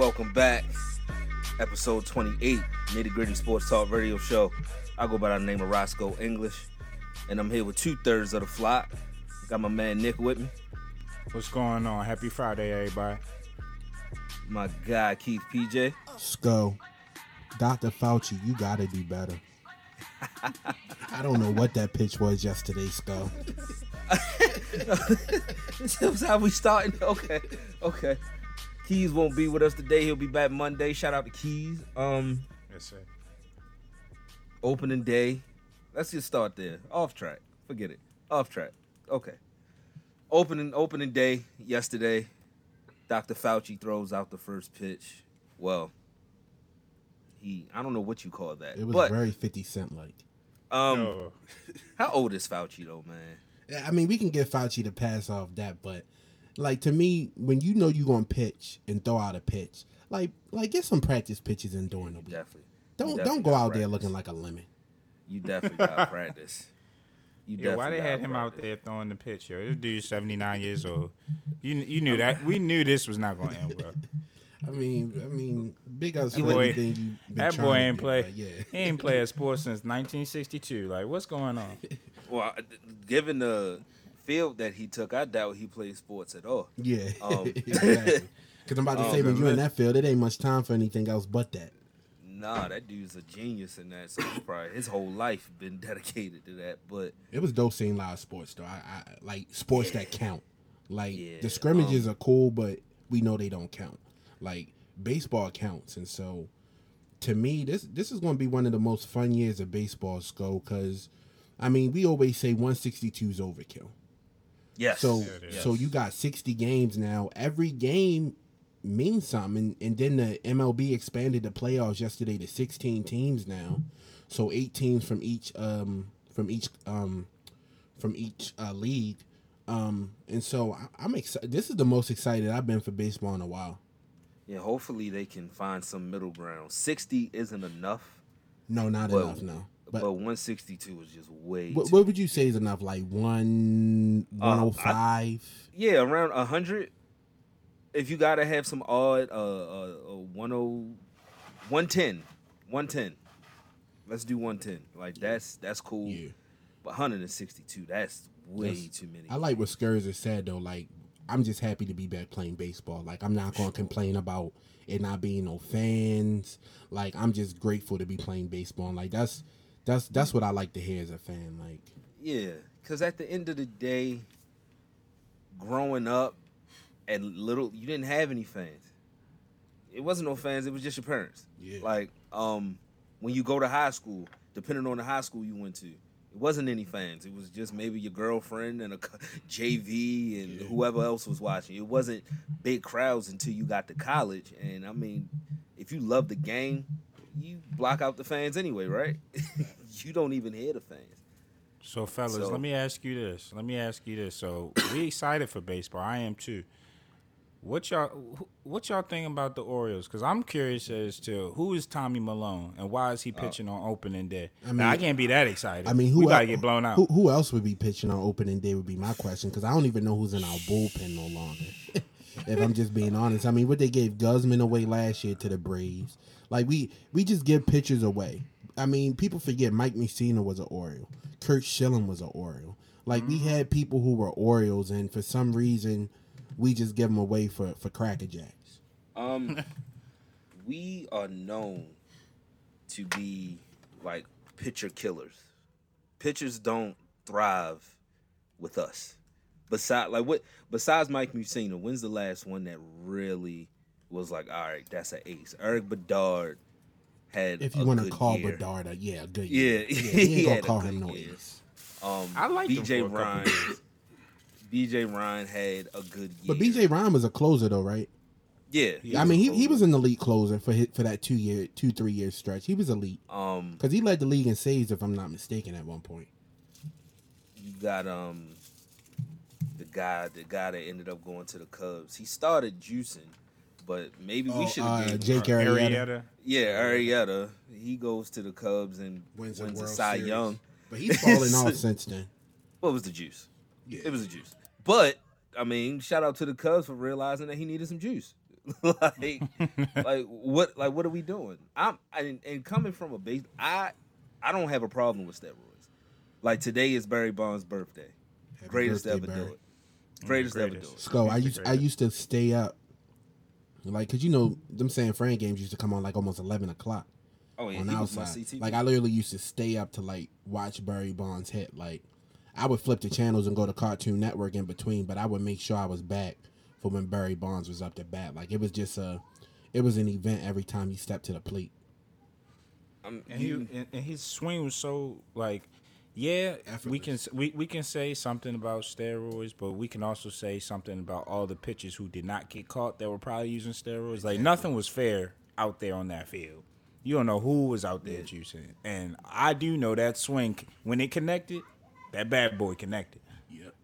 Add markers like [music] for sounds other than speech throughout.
welcome back. Episode 28, Nitty Gritty Sports Talk Radio Show. I go by the name of Roscoe English, and I'm here with two thirds of the flock. Got my man Nick with me, What's going on? Happy Friday, everybody. my guy Keith PJ, Sco, Dr. Fauci, you gotta do better. [laughs] I don't know what that pitch was yesterday, Sco. [laughs] this is how we starting. Okay, okay. Keys won't be with us today. He'll be back Monday. Shout out to Keys. Um, Yes, sir. opening day. Let's just start there. Off track. Forget it. Off track. Okay. Opening opening day yesterday. Dr. Fauci throws out the first pitch. Well, he I don't know what you call that. It was but very 50 Cent like. um Oh, [laughs] how old is Fauci though, man? Yeah, I mean, we can give Fauci the pass off that, but like to me, when you know you're gonna pitch and throw out a pitch, like like get some practice pitches in during the week. Definitely. Don't You don't go gotta out there looking like a lemon. You definitely got [laughs] practice. You yeah. Why they had gotta him out there throwing the pitch? Yo, this dude's seventy nine years old. You you knew that. [laughs] We knew this was not going to end well. [laughs] I mean, I mean, big ups for boy- anything you. That boy ain't do, play. Yeah. He ain't play a sport since nineteen sixty two. Like, what's going on? Well, given the field that he took, I doubt he played sports at all. Yeah, Um, [laughs] exactly. [laughs] Because I'm about to um, say, when you're in that field, it ain't much time for anything else but that. Nah, that dude's a genius in that. So probably his whole life been [laughs] dedicated to that. But It was dope seeing live sports, though. I, I like sports that count. Like Yeah, the scrimmages um, are cool, but we know they don't count. Like baseball counts, and so to me, this this is going to be one of the most fun years of baseball, Sco. Because I mean, we always say 162 is overkill. Yes, So it is. so you got 60 games now. Every game means something. And, and then the MLB expanded the playoffs yesterday to 16 teams now. So eight teams from each um from each um from each uh, league. Um and so I, I'm excited. This is the most excited I've been for baseball in a while. yeah. Hopefully they can find some middle ground. Sixty isn't enough, No, not Well, enough. No. But, But one sixty two is just way. what, what would you say is enough? Like one Uh, I- one oh five. yeah, around hundred. If you gotta have some odd, uh, uh, uh 10, 110, 110. Let's do one ten. Like that's that's cool. Yeah. But hundred and sixty two, that's way That's- too many. I like what Skurz said though. Like, I'm just happy to be back playing baseball. Like, I'm not going to complain about it not being no fans. Like, I'm just grateful to be playing baseball. And, like, that's that's that's what I like to hear as a fan. Like, Yeah, because at the end of the day, growing up and little, you didn't have any fans. It wasn't no fans. It was just your parents. Yeah. Like, um, when you go to high school, depending on the high school you went to, it wasn't any fans. It was just maybe your girlfriend and a [laughs] JV and whoever else was [laughs] watching. It wasn't big crowds until you got to college. And I mean, if you love the game, you block out the fans anyway, right? [laughs] you don't even hear the fans. So, fellas, So- let me ask you this. Let me ask you this. So, we excited for baseball. I am too. What y'all what y'all think about the Orioles? Because I'm curious as to who is Tommy Milone and why is he uh, pitching on opening day? I I mean, I can't be that excited. I mean, who we gotta get blown out. Who, who else would be pitching on opening day would be my question because I don't even know who's in our bullpen no longer. [laughs] if I'm just being honest, I mean, what they gave Gausman away last year to the Braves, like we we just give pitchers away. I mean, people forget Mike Mussina was an Oriole, Curt Schilling was an Oriole. Like we had people who were Orioles, and for some reason, we just give them away for for Cracker Jacks. Um, [laughs] we are known to be like pitcher killers. Pitchers don't thrive with us. Besides, like what? Besides Mike Mussina, when's the last one that really was like, all right, that's an ace? Erik Bedard had. If you want want to call Bedard, a, yeah, a good Yeah, year. [laughs] yeah, he you ain't gonna call good him no year. ace. Um, I like him BJ for a Ryan. [laughs] BJ Ryan had a good year. But BJ Ryan was a closer though, right? yeah, I mean, he, he was an elite closer for his, for that two year, two three year stretch. He was elite Um, because he led the league in saves, if I'm not mistaken, at one point. you got um the guy the guy that ended up going to the Cubs. He started juicing, but maybe we Oh, should uh, have Jake Arrieta. Arrieta. Yeah, Arrieta. He goes to the Cubs and Wins wins, a a Cy Series. Young. But he's falling off [laughs] since then. What was the juice? Yeah. It was the juice. But I mean, shout out to the Cubs for realizing that he needed some juice. [laughs] like, [laughs] like what? Like what are we doing? I'm and, and coming from a base, I I don't have a problem with steroids. Like today is Barry Bonds' birthday, Happy greatest birthday, ever Barry. do it, greatest, ever do it. Skull, I used I used to stay up, like, cause you know them San Fran games used to come on like almost eleven o'clock Oh yeah, on he our was my side. CT. Like I literally used to stay up to like watch Barry Bonds hit. Like I would flip the channels and go to Cartoon Network in between, but I would make sure I was back for when Barry Bonds was up to bat. Like it was just a, it was an event every time he stepped to the plate. I'm- And, he, and, and his swing was so like, yeah, we can we, we can say something about steroids, but we can also say something about all the pitchers who did not get caught that were probably using steroids. Like nothing was fair out there on that field. You don't know who was out there juicing, and I do know that swing when it connected, that bad boy connected. Yep.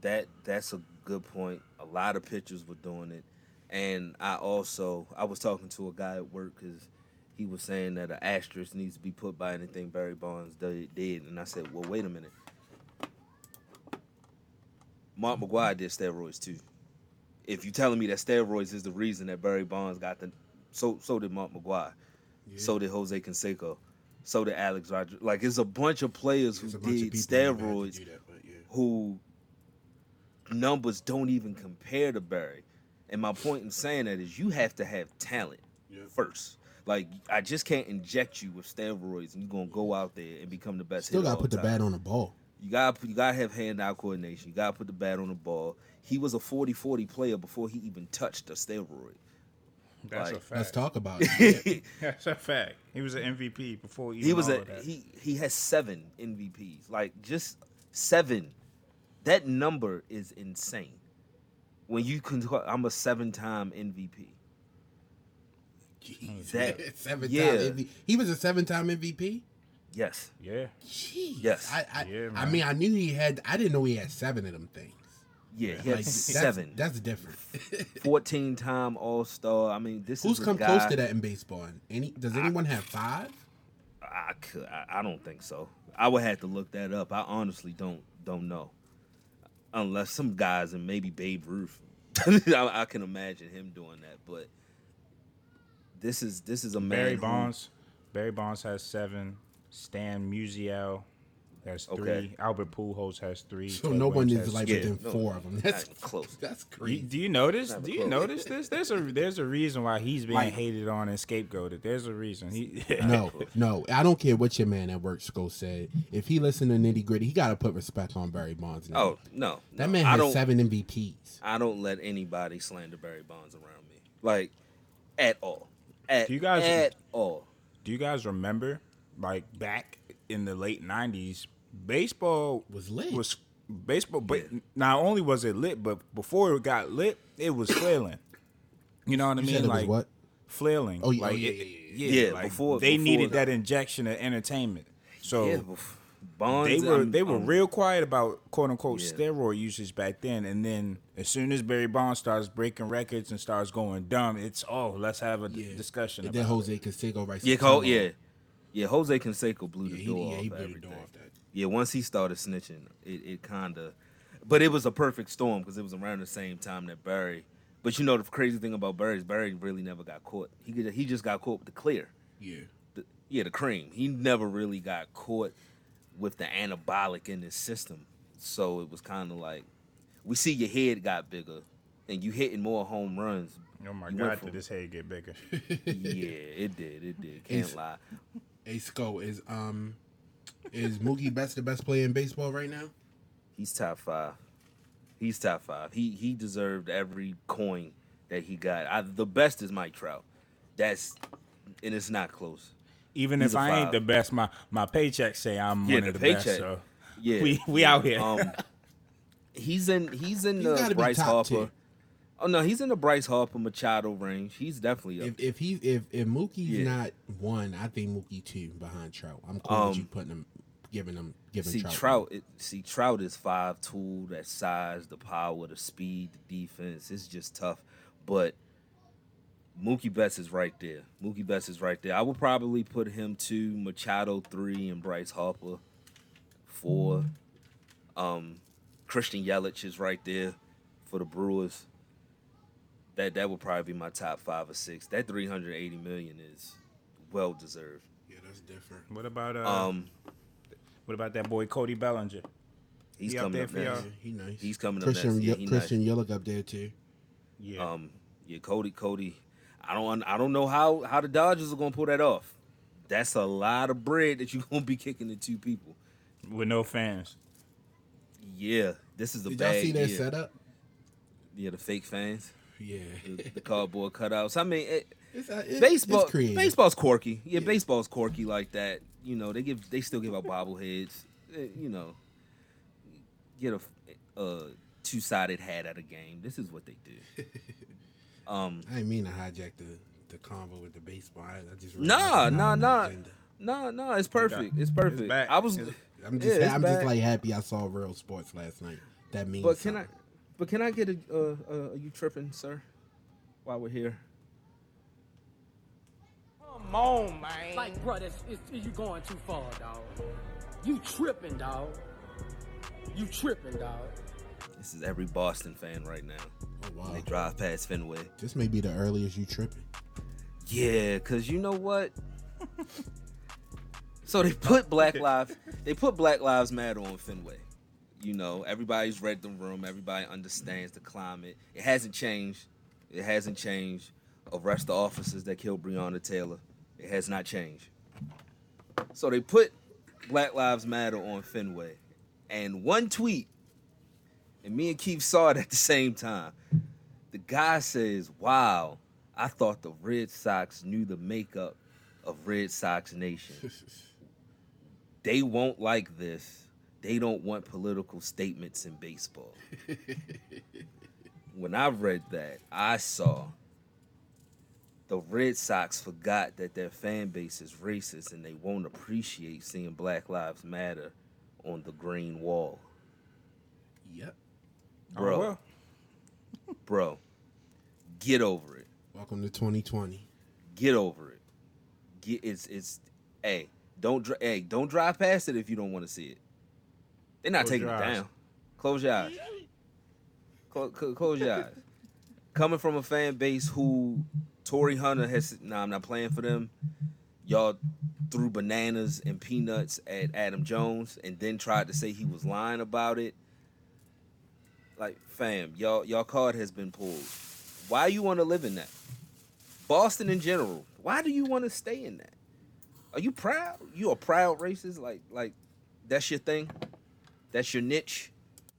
that that's a good point. A lot of pitchers were doing it, and I also I was talking to a guy at work because he was saying that an asterisk needs to be put by anything Barry Bonds did, did, and I said, well, wait a minute. Mark McGwire did steroids too. If you're telling me that steroids is the reason that Barry Bonds got the, so so did Mark McGwire, so did Jose Canseco, so did Alex Rodriguez. Like it's a bunch of players who There's did of people who had to steroids that, yeah. who numbers don't even compare to Barry. And my point in saying that is you have to have talent Yeah. first. Like I just can't inject you with steroids and you're gonna go out there and become the best. Still hitter gotta put the time. bat on the ball. You got you got to have hand-eye coordination. You got to put the bat on the ball. He was a 40-40 player before he even touched a steroid. That's Like, a fact. Let's talk about [laughs] it. That's a fact. He was an MVP before even he was all a of that. he he has seven MVPs. Like just seven. That number is insane. When you can, I'm a seven-time MVP. Jeez, That- [laughs] seven yeah. time MVP. He was a seven time MVP. Yes. yeah. Jeez. Yes. I I, Yeah, I mean I knew he had. I didn't know he had seven of them things. Yeah, he had Like, that's- seven. That's, different. [laughs] 14 time All Star. I mean, this Who's is a come guy, close to that in baseball? Any? Does anyone have five? I could. I, I don't think so. I would have to look that up. I honestly don't don't know. Unless some guys and maybe Babe Ruth. [laughs] I, I can imagine him doing that, but this is this is a man. Barry who- Bonds. Barry Bonds has seven. Stan Musial has three. Okay. Albert Pujols has three. So Ted no one Williams is like. Yeah, within no, four of them. That's close. [laughs] That's You- crazy. do you notice? Do you close. notice this? There's a there's a reason why he's being Like- hated on and scapegoated. There's a reason. He [laughs] No, no, I don't care what your man at work school said. If he listened to nitty gritty, he got to put respect on Barry Bonds. name. Oh no, that no. man I has seven MVPs. I don't let anybody slander Barry Bonds around me, like at all. At Do you guys- at all? Do you guys remember, like back in the late '90s, baseball Was lit. Was baseball? But not only was it lit, but before it got lit, it was flailing. You know what I mean? said it was like what? flailing. Oh, yeah, like, oh, yeah, it- yeah, yeah. Yeah, like, before- they before needed the- that injection of entertainment. So Yeah, bef- Bonds. they were I'm- they were I'm- real quiet about quote unquote Yeah. steroid usage back then, and then as soon as Barry Bonds starts breaking records and starts going dumb, it's oh let's have a Yeah. discussion. And about then. Jose Canseco right. Yeah, Cole, yeah, yeah. Jose Canseco blew the Yeah, he, door yeah, off he of blew the door off that. Yeah, once he started snitching, it, it kind of, but it was a perfect storm because it was around the same time that Barry. But you know the crazy thing about Barry is Barry really never got caught. He could- he just got caught with the clear, Yeah. the, yeah, the cream. He never really got caught with the anabolic in his system. So it was kind of like, we see your head got bigger, and you hitting more home runs. Oh my You God, from- did this head get bigger? [laughs] yeah, it did, it did. Can't lie. Sko, is um, is Mookie Betts the best player in baseball right now? He's top five. He's top five. He he deserved every coin that he got. I, the best is Mike Trout. That's and it's not close. Even He's if I ain't the best, my my paycheck say I'm Yeah, one the of the paycheck. best. So Yeah, [laughs] we we out here. Um, [laughs] he's in he's in He's the Bryce Harper. tier. Oh no, he's in the Bryce Harper Machado range. He's definitely up. If if he if if Mookie's Yeah. not one, I think Mookie two behind Trout. I'm cool with Um, you putting him, giving him, giving See Trout. Trout, it, see Trout is five tool, that size, the power, the speed, the defense. It's just tough. But Mookie Betts is right there. Mookie Betts is right there. I would probably put him two, Machado three, and Bryce Harper four. Um, Christian Yelich is right there for the Brewers. that that would probably be my top five or six. That 380 million is well deserved. Yeah, that's different. What about uh? Um, what about that boy Cody Bellinger? he's He up coming there up for y'all? Yeah, he nice. He's coming up Christian next. Yeah, Ye- he Christian Yelich up there too. Yeah. Um, yeah, Cody, Cody. I don't, I don't know how how the Dodgers are gonna pull that off. That's a lot of bread that you're gonna be kicking to two people. With no fans. Yeah, this is a Did y'all see that year. setup? Yeah, the fake fans, Yeah. the, the cardboard cutouts. I mean, it, It's, uh, it- baseball, It's baseball's quirky. Yeah, Yeah. baseball's quirky like that. You know, they give, they still give out bobbleheads. Eh, You know, get a, a two sided hat at a game. This is what they do. [laughs] Um, I didn't mean to hijack the the convo with the baseball. I, I just Nah, realized it's nah, not on the nah. agenda. no, no, it's perfect. It's perfect. back. I was, It's- I'm just Yeah, I'm back. just like happy I saw real sports last night. That means. but can I, but can I get a, uh, uh, are you tripping, sir? While we're here. Come on, man. Like, bro, that's, it's, you going too far, dog. You tripping, dog. You tripping, dog. This is every Boston fan right now. Oh wow. they drive past Fenway. This may be the earliest you tripping. Yeah, cause you know what? [laughs] so they put Black Lives they put Black Lives Matter on Fenway. You know, everybody's read the room, everybody understands the climate. It hasn't changed. It hasn't changed. Arrest the officers that killed Breonna Taylor. It has not changed. So they put Black Lives Matter on Fenway. And one tweet, and me and Keith saw it at the same time. The guy says, Wow, I thought the Red Sox knew the makeup of Red Sox Nation. [laughs] they won't like this. They don't want political statements in baseball. [laughs] when I read that, I saw the Red Sox forgot that their fan base is racist and they won't appreciate seeing Black Lives Matter on the green wall. Yep. Bro, Oh, well. bro, get over it. Welcome to 2020. Get over it. Get it's it's hey, don't dri- hey, don't drive past it if you don't want to see it. They're not Close taking it down. Close your eyes. Close, close your eyes. Coming from a fan base who Torii Hunter has nah, I'm not playing for them. Y'all threw bananas and peanuts at Adam Jones and then tried to say he was lying about it. Like, fam, y'all y'all card has been pulled. Why you want to live in that? Boston in general. Why do you want to stay in that? Are you proud? You a proud racist? Like like that's your thing? That's your niche?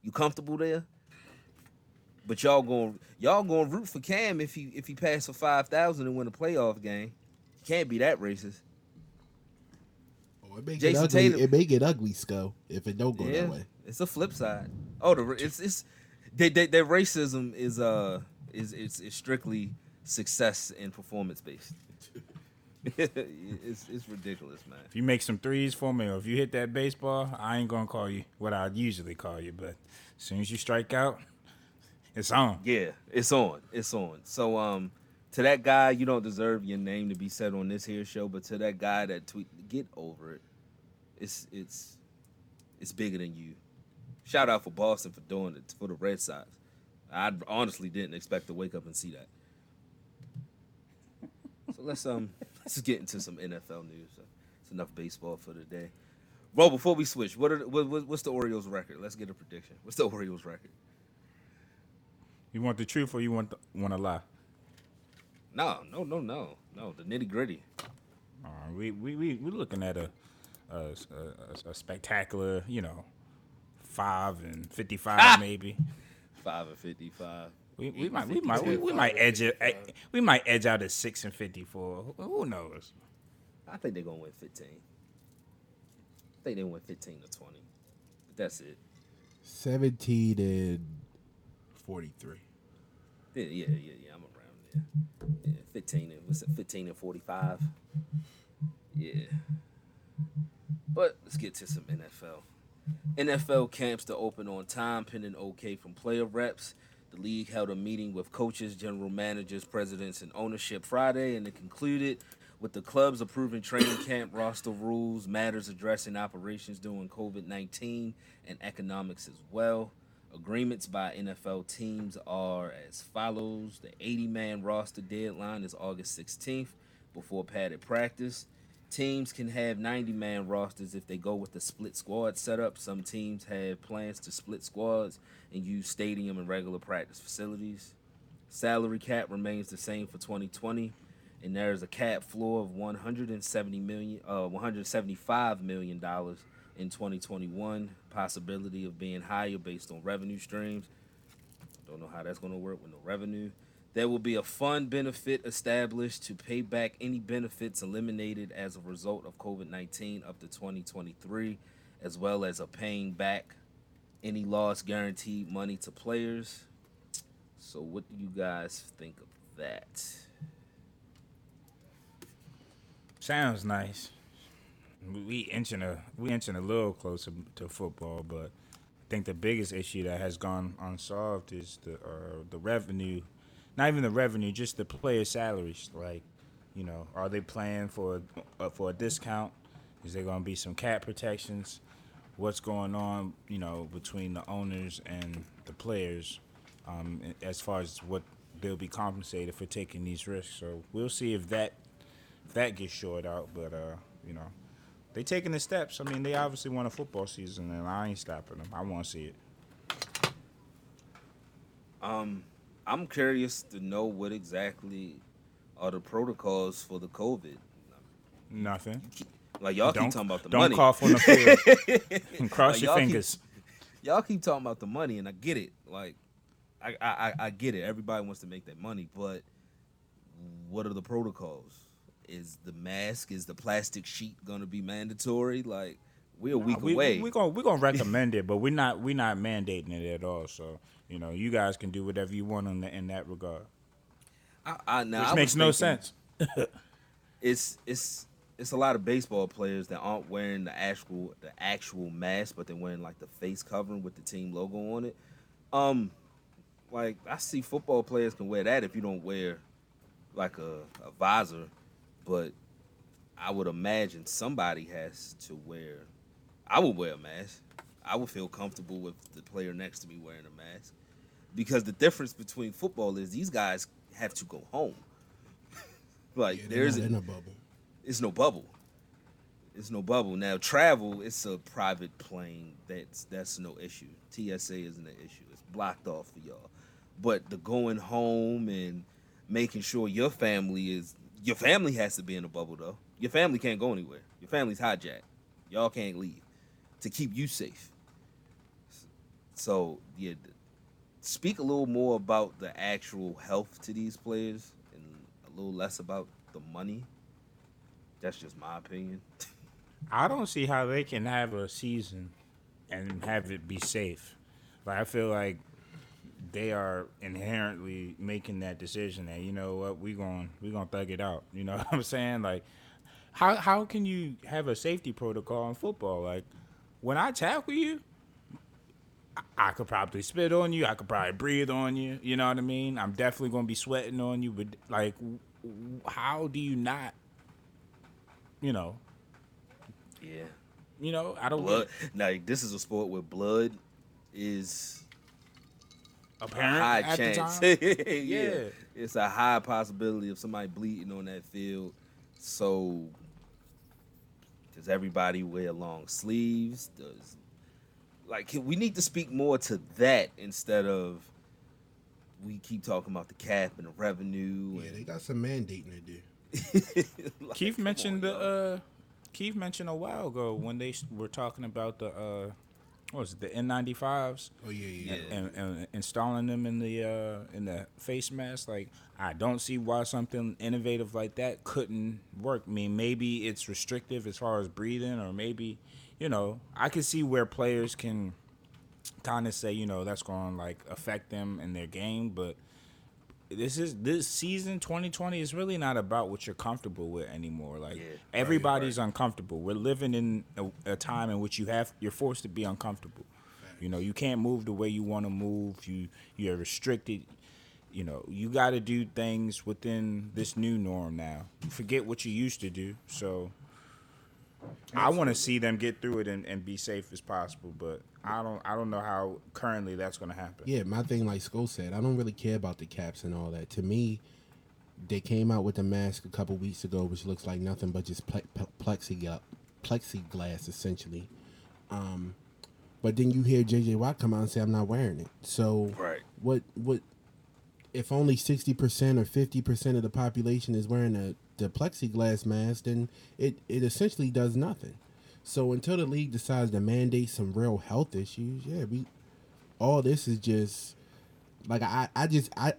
You comfortable there? But y'all going y'all going to root for Cam if he if he pass for five thousand and win a playoff game. Can't be that racist. Oh, it may get Jason ugly. Tatum- It may get ugly, Sco, if it don't go yeah, that way. it's a flip side. Oh, the it's it's they, they, their racism is uh is is, is strictly success and performance based. [laughs] it's it's ridiculous, man. If you make some threes for me, or if you hit that baseball, I ain't gonna call you what I'd usually call you. But as soon as you strike out, it's on. Yeah, it's on. It's on. So um to that guy, you don't deserve your name to be said on this here show, but to that guy that tweet get over it. It's it's it's bigger than you. Shout out for Boston for doing it for the Red Sox. I honestly didn't expect to wake up and see that. So let's um [laughs] let's get into some NFL news. It's enough baseball for today. Well, before we switch, what are what, what- what's the Orioles record? Let's get a prediction. What's the Orioles record? You want the truth, or you want the, want to lie? No, no, no, no, no. The nitty gritty. Uh, we we we we looking at a a, a, a spectacular, you know, five and fifty five Ah! maybe. Five and fifty-five. We, we might we might we, we might edge it. eh, We might edge out at six and fifty four. Who knows? I think they're gonna win fifteen. I think they win fifteen to twenty. But that's it. 17 and 43. Yeah, yeah, yeah, yeah. I'm around there. Yeah, fifteen and what's it? Fifteen and forty-five. Yeah. But let's get to some NFL. NFL camps to open on time, pending okay from player reps. The league held a meeting with coaches, general managers, presidents, and ownership Friday, and it concluded with the clubs approving training camp roster rules, matters addressing operations during COVID 19, and economics as well. Agreements by NFL teams are as follows: the 80-man roster deadline is August 16th before padded practice. Teams can have 90-man rosters if they go with the split squad setup. Some teams have plans to split squads and use stadium and regular practice facilities. Salary cap remains the same for 2020, and there is a cap floor of 170 million, uh, 175 million dollars in 2021. Possibility of being higher based on revenue streams. Don't know how that's going to work with no revenue. There will be a fund benefit established to pay back any benefits eliminated as a result of COVID 19 up to 2023, as well as a paying back any lost guaranteed money to players. So, what do you guys think of that? Sounds nice. We inching a we inching a little closer to football, but I think the biggest issue that has gone unsolved is the uh, the revenue. Not even the revenue, just the player salaries. Like, you know, are they playing for uh, for a discount? Is there going to be some cap protections? What's going on, you know, between the owners and the players, um, as far as what they'll be compensated for taking these risks? So we'll see if that if that gets short out. But uh, you know, they taking the steps. I mean, they obviously want a football season, and I ain't stopping them. I want to see it. Um, I'm curious to know what exactly are the protocols for the COVID. Nothing. Like y'all don't keep talking about the money. don't cough on the [laughs] field. and cross Like, your y'all keep- fingers. y'all keep talking about the money, and I get it. Like, I, I I- get it. Everybody wants to make that money, but what are the protocols? Is the mask, is the plastic sheet going to be mandatory? Like, we're a week we, away. We're gonna we're gonna recommend it, but we're not we're not mandating it at all. So you know, you guys can do whatever you want in, the, in that regard, I, I, now, which I makes no sense. [laughs] It's it's it's a lot of baseball players that aren't wearing the actual the actual mask, but they're wearing like the face covering with the team logo on it. Um, like I see football players can wear that if you don't wear like a, a visor, but I would imagine somebody has to wear. I would wear a mask. I would feel comfortable with the player next to me wearing a mask, because the difference between football is these guys have to go home. [laughs] like Yeah, there's in a bubble. it's no bubble. It's no bubble. Now travel, it's a private plane. That's that's no issue. TSA isn't an issue. It's blocked off for y'all. But the going home and making sure your family is your family has to be in a bubble though. Your family can't go anywhere. Your family's hijacked. Y'all can't leave to keep you safe. So yeah, speak a little more about the actual health to these players and a little less about the money. That's just my opinion. [laughs] I don't see how they can have a season and have it be safe. Like I feel like they are inherently making that decision that you know what we going we gonna thug it out. You know [laughs] what I'm saying? Like how how can you have a safety protocol in football? Like when I tackle you, I- could probably spit on you. I could probably breathe on you. You know what I mean? I'm definitely gonna be sweating on you. But like, how do you not? You know, Yeah. you know, I don't Blood. Like this is a sport where blood is a apparent high at chance. the time. [laughs] yeah. Yeah. It's a high possibility of somebody bleeding on that field. So does everybody wear long sleeves? Does like we need to speak more to that instead of we keep talking about the cap and the revenue. Yeah, they got some mandating to do. [laughs] Like, Keith mentioned on, the uh, Keith mentioned a while ago when they were talking about the uh, what was it the N95s Oh yeah, yeah. Yeah. and, and installing them in the uh, in the face mask. Like I don't see why something innovative like that couldn't work. I mean, maybe it's restrictive as far as breathing, or maybe you know I can see where players can kind of say you know that's going to like affect them in their game, but this is this season 2020 is really not about what you're comfortable with anymore. Like Yeah, right, everybody's uncomfortable. We're living in a, a time in which you have you're forced to be uncomfortable. You know, you can't move the way you want to move. You you're restricted. You know, you got to do things within this new norm now. Forget what you used to do. So I want to see them get through it and, and be safe as possible, but I don't I don't know how currently that's going to happen. Yeah, my thing, like Skull said, I don't really care about the caps and all that. To me, they came out with the mask a couple weeks ago, which looks like nothing but just ple- ple- plexiglass, plexiglass essentially. Um, but then you hear JJ Watt come out and say, "I'm not wearing it." So, Right. what what if only sixty percent or fifty percent of the population is wearing a the plexiglass mask? Then it it essentially does nothing. So until the league decides to mandate some real health issues, yeah, we all this is just like I I just I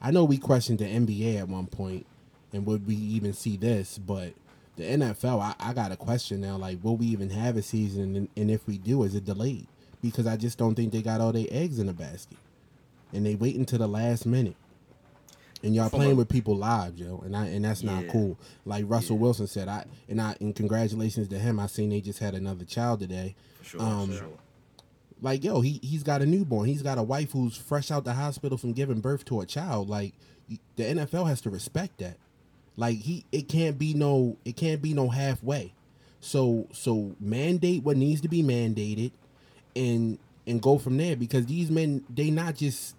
I know we questioned the NBA at one point and would we even see this, but the NFL I, I got a question now like will we even have a season and, and if we do is it delayed? Because I just don't think they got all their eggs in the basket. And they wait until the last minute. And y'all From playing a- with people live, Joe, and I and that's not Yeah. cool. Like Russell Wilson said, I and I and congratulations to him. I seen they just had another child today. For sure, Um, sure. like yo he he's got a newborn he's got a wife who's fresh out the hospital from giving birth to a child like the NFL has to respect that like he it can't be no it can't be no halfway so so mandate what needs to be mandated and and go from there because these men they not just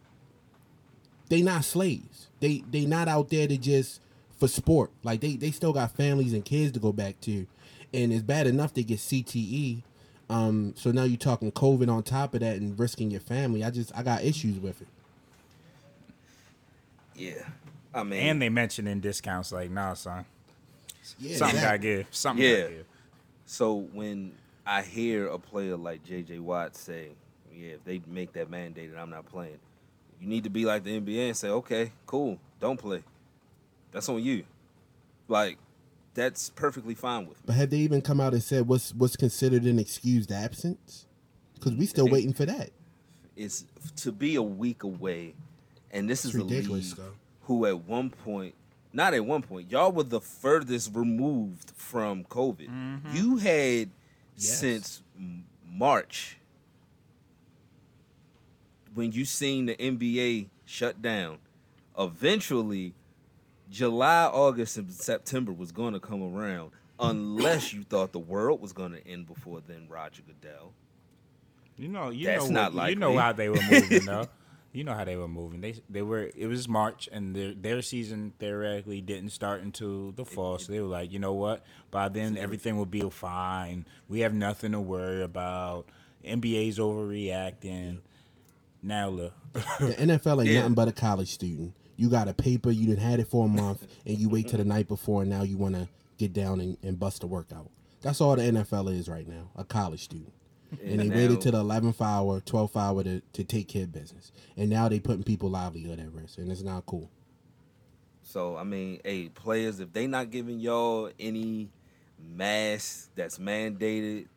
they not slaves. They they not out there to just for sport. Like they they still got families and kids to go back to. And it's bad enough they get CTE um so now you're talking covid on top of that and risking your family. I just i got issues with it. Yeah. I mean, And they mention in discounts like, nah, son, yeah. Something gotta give, something Yeah. gotta give. So when I hear a player like J.J. Watt say, "Yeah, if they make that mandate, I'm not playing," you need to be like the NBA and say, "Okay, cool, don't play. That's on you." Like, that's perfectly fine with me. but have they even come out and said what's what's considered an excused absence because we still waiting for that It's to be a week away, and this It's is a ridiculous, league though. who at one point, not at one point, y'all were the furthest removed from COVID. Mm-hmm. You had Yes. since March when you seen the NBA shut down. Eventually, July, August, and September was going to come around, unless you thought the world was going to end before then. Roger Goodell. You know, you That's know, not what, you know how they were moving though. [laughs] You know how they were moving. They they were. It was March, and their their season theoretically didn't start until the fall. So they were like, you know what? By then everything will be fine. We have nothing to worry about. NBA's overreacting. Now look, the nfl ain't Yeah. nothing but a college student. You got a paper you didn't had it for a month and you wait till the night before and now you want to get down and, and bust a workout. That's all the nfl is right now a college student. And they now- waited till the 11th hour 12th hour to, to take care of business. And now they putting people livelihood at risk and it's not cool. So I mean, hey, players, if they not giving y'all any mask that's mandated,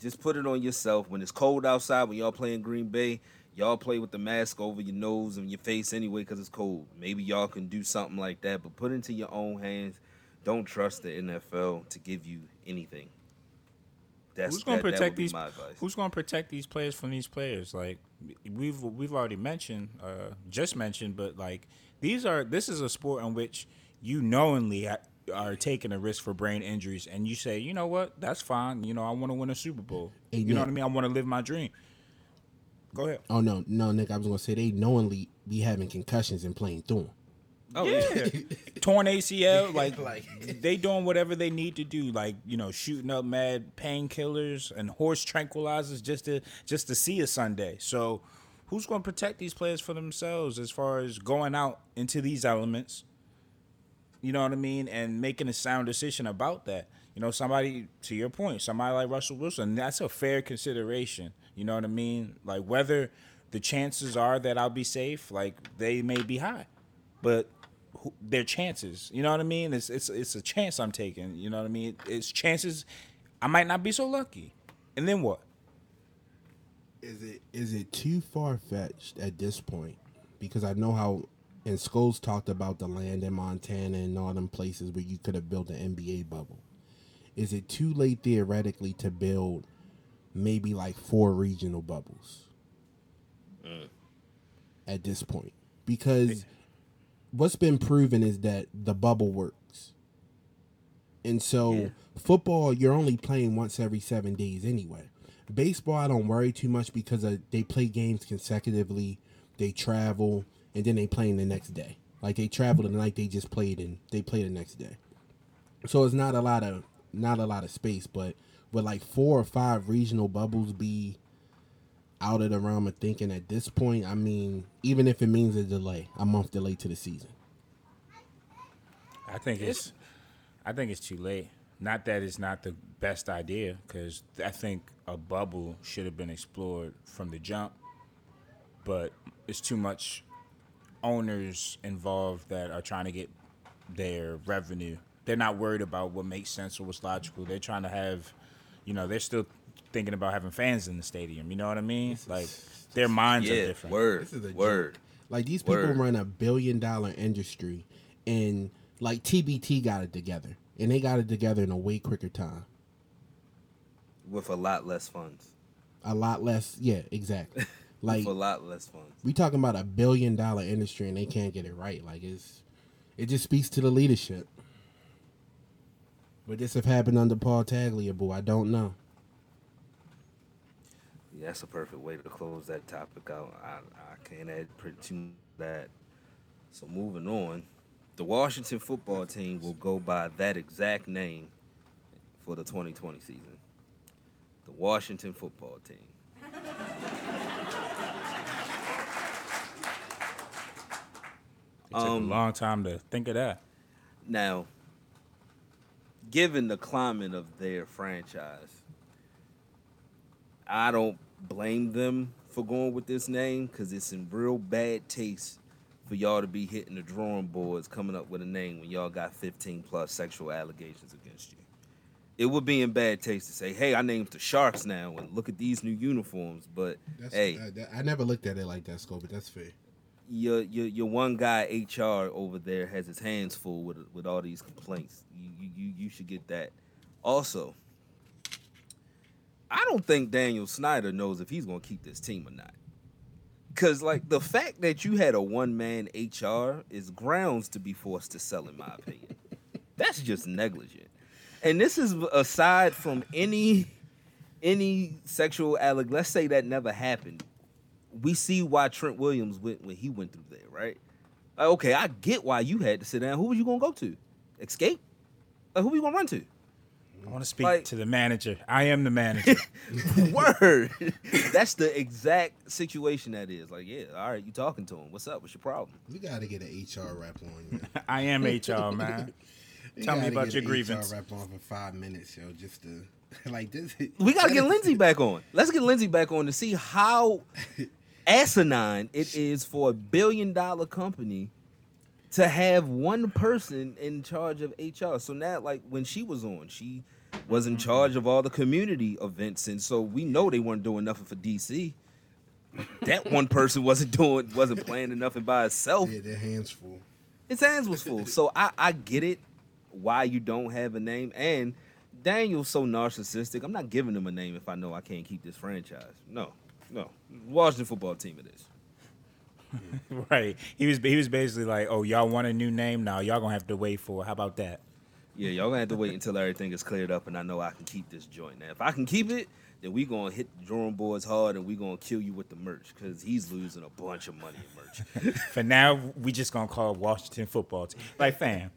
just put it on yourself. When it's cold outside, when y'all playing Green Bay, y'all play with the mask over your nose and your face anyway because it's cold. Maybe y'all can do something like that, but put it into your own hands. Don't trust the NFL to give you anything. That's who's going to protect these? my advice. Who's going to protect these players from these players? Like we've we've already mentioned, uh, just mentioned, but like these are this is a sport in which you knowingly are taking a risk for brain injuries, and you say, you know what, that's fine. You know, I want to win a Super Bowl. Hey, you know what I mean? I want to live my dream. Go ahead. oh no no nick i was gonna say they knowingly be having concussions and playing through them Oh Yeah. [laughs] Torn ACL, [laughs] Like, like, they doing whatever they need to do, like you know, shooting up mad painkillers and horse tranquilizers just to just to see a Sunday. So, who's going to protect these players for themselves as far as going out into these elements? You know what I mean, and making a sound decision about that. You know, somebody to your point, somebody like Russell Wilson, that's a fair consideration. You know what I mean? Like whether the chances are that I'll be safe, like they may be high, but their chances. You know what I mean? It's it's it's a chance I'm taking. You know what I mean? It's chances. I might not be so lucky, and then what? Is it is it too far fetched at this point? Because I know how and Scholes talked about the land in Montana and all them places where you could have built an NBA bubble. Is it too late theoretically to build maybe like four regional bubbles at this point? Because what's been proven is that the bubble works. And so football, you're only playing once every seven days anyway. Baseball, I don't worry too much because uh, they play games consecutively. They travel and then they play in the next day. Like they travel the night they just played and they play the next day. So it's not a lot of not a lot of space, but would like four or five regional bubbles be out of the realm of thinking at this point? I mean, even if it means a delay, a month delay to the season. I think it's, I think it's too late. Not that it's not the best idea, because I think a bubble should have been explored from the jump, but it's too much owners involved that are trying to get their revenue. They're not worried about what makes sense or what's logical. They're trying to have, you know, they're still thinking about having fans in the stadium. You know what I mean? Like their minds are different. word, This is a word. Like these people Word. run a billion dollar industry, and like TBT got it together, and they got it together in a way quicker time. With a lot less funds. A lot less, yeah, exactly. [laughs] Like With a lot less funds. we talking about a billion dollar industry, and they can't get it right. Like it's, it just speaks to the leadership. Would this have happened under Paul Tagliabue? I don't know. Yeah, that's a perfect way to close that topic out. I, I can't add pretty too much that. So moving on, the Washington football team will go by that exact name for the 2020 season. The Washington football team. It took Um, a long time to think of that. Now, given the climate of their franchise, I don't blame them for going with this name because it's in real bad taste for y'all to be hitting the drawing boards coming up with a name when y'all got 15 plus sexual allegations against you. It would be in bad taste to say, hey, I named the Sharks now and look at these new uniforms. But That's, hey, I, I never looked at it like that, Scope, but that's fair. Your your your one guy HR over there has his hands full with with all these complaints. You you you, should get that. Also, I don't think Daniel Snyder knows if he's going to keep this team or not. Cause like the fact that you had a one man HR is grounds to be forced to sell, in my opinion. [laughs] That's just negligent. And this is aside from any any sexual alleg. Let's say that never happened we see why Trent Williams went when he went through there, right? Like, okay, I get why you had to sit down. Who was you gonna go to? Escape? Like, who you gonna run to? I want to speak like- to the manager. I am the manager. [laughs] Word. That's the exact situation that is. Like, yeah, all right, you talking to him. What's up? What's your problem? We got to get an HR rep on you. [laughs] I am HR, [laughs] man. Tell me about get your an grievance. HR rep on for five minutes, yo, just to like this. We gotta get is- Lindsay back on. Let's get Lindsay back on to see how asinine it is for a billion dollar company to have one person in charge of HR. So now, like when she was on, she was in charge of all the community events, and so we know they weren't doing nothing for DC. That one person wasn't doing, wasn't playing nothing by itself. Yeah, their hands full. His hands was full. So I, I get it why you don't have a name. And Daniel's so narcissistic. I'm not giving him a name if I know I can't keep this franchise. No, no. Washington football team it is. [laughs] right. He was he was basically like, "Oh, y'all want a new name? Now y'all gonna have to wait for. it. How about that?" Yeah, y'all gonna have to wait until everything is cleared up and I know I can keep this joint. Now, if I can keep it, then we gonna hit the drawing boards hard and we gonna kill you with the merch because he's losing a bunch of money in merch. [laughs] For now, we just gonna call Washington Football Team. Like, fam,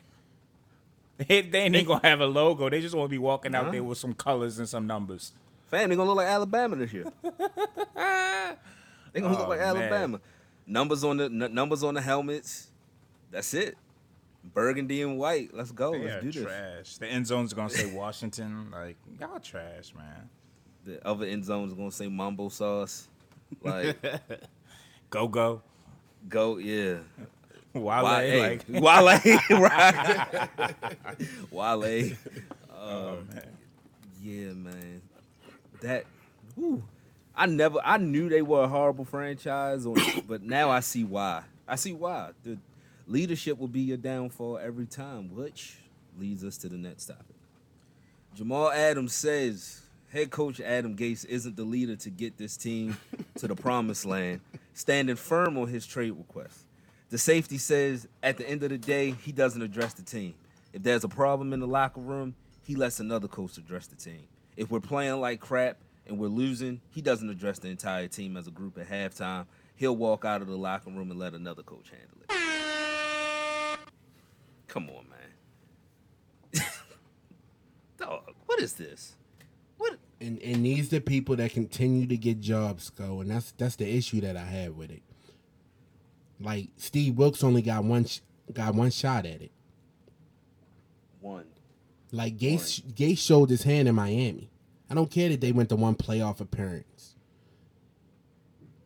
they, they ain't gonna have a logo. They just want to be walking out Nah. there with some colors and some numbers. Fam, they gonna look like Alabama this year. [laughs] they're gonna look Oh, like man. Alabama. Numbers on the n- numbers on the helmets. That's it. Burgundy and white. Let's go. They Let's do this. trash. The end zone's gonna say Washington. Like, y'all trash, man. The other end zone's is gonna say mambo sauce. Like [laughs] Go go. go, yeah. [laughs] Wale, Wale, like, Wale, right? Wale. oh, um, man. Yeah, man. That. Whew. I never. I knew they were a horrible franchise, on, [coughs] but now I see why. I see why. The leadership will be your downfall every time, which leads us to the next topic. Jamal Adams says head coach Adam Gase isn't the leader to get this team [laughs] to the promised land, standing firm on his trade request. The safety says at the end of the day, he doesn't address the team. If there's a problem in the locker room, he lets another coach address the team. If we're playing like crap and we're losing, he doesn't address the entire team as a group at halftime. He'll walk out of the locker room and let another coach handle it. Come on, man. [laughs] Dog, what is this? What? And and these the people that continue to get jobs go, and that's that's the issue that I have with it. Like Steve Wilks only got one sh- got one shot at it. One. Like Gase Gase showed his hand in Miami. I don't care that they went to one playoff appearance.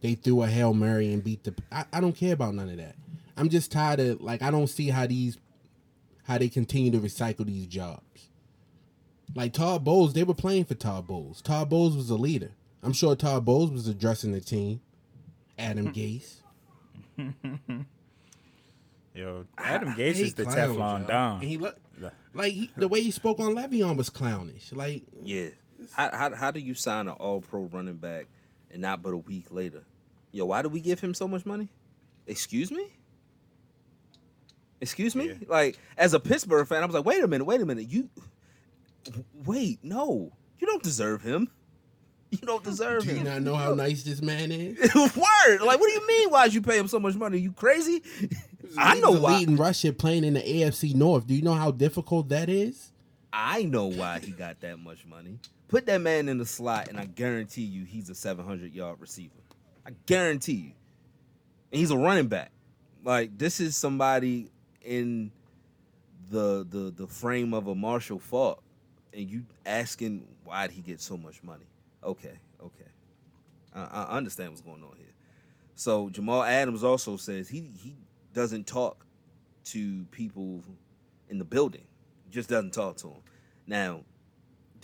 They threw a hail mary and beat the. I, I don't care about none of that. I'm just tired of like I don't see how these, how they continue to recycle these jobs. Like Todd Bowles, they were playing for Todd Bowles. Todd Bowles was a leader. I'm sure Todd Bowles was addressing the team. Adam [laughs] Gase. [laughs] Yo, Adam I Gates hate is the clowns, Teflon y'all. Don. And he look like he, the way he spoke on Le'Veon was clownish. Like Yeah. How, how, how do you sign an all pro running back and not but a week later? Yo, why do we give him so much money? Excuse me? Excuse me? Yeah. Like, as a Pittsburgh fan, I was like, wait a minute, wait a minute. You wait, no. You don't deserve him. You don't deserve Do you him. not know how nice this man is? [laughs] Word. Like, what do you mean? Why'd you pay him so much money? You crazy? I know why. leading rusher playing in the AFC North. Do you know how difficult that is? I know why he got that much money. Put that man in the slot, and I guarantee you he's a 700 yard receiver. I guarantee you. And he's a running back. Like this is somebody in the the the frame of a Marshall Faulk, and you asking why'd he get so much money? Okay, okay, I, I understand what's going on here. So Jamal Adams also says he he doesn't talk to people in the building. Just doesn't talk to them. Now,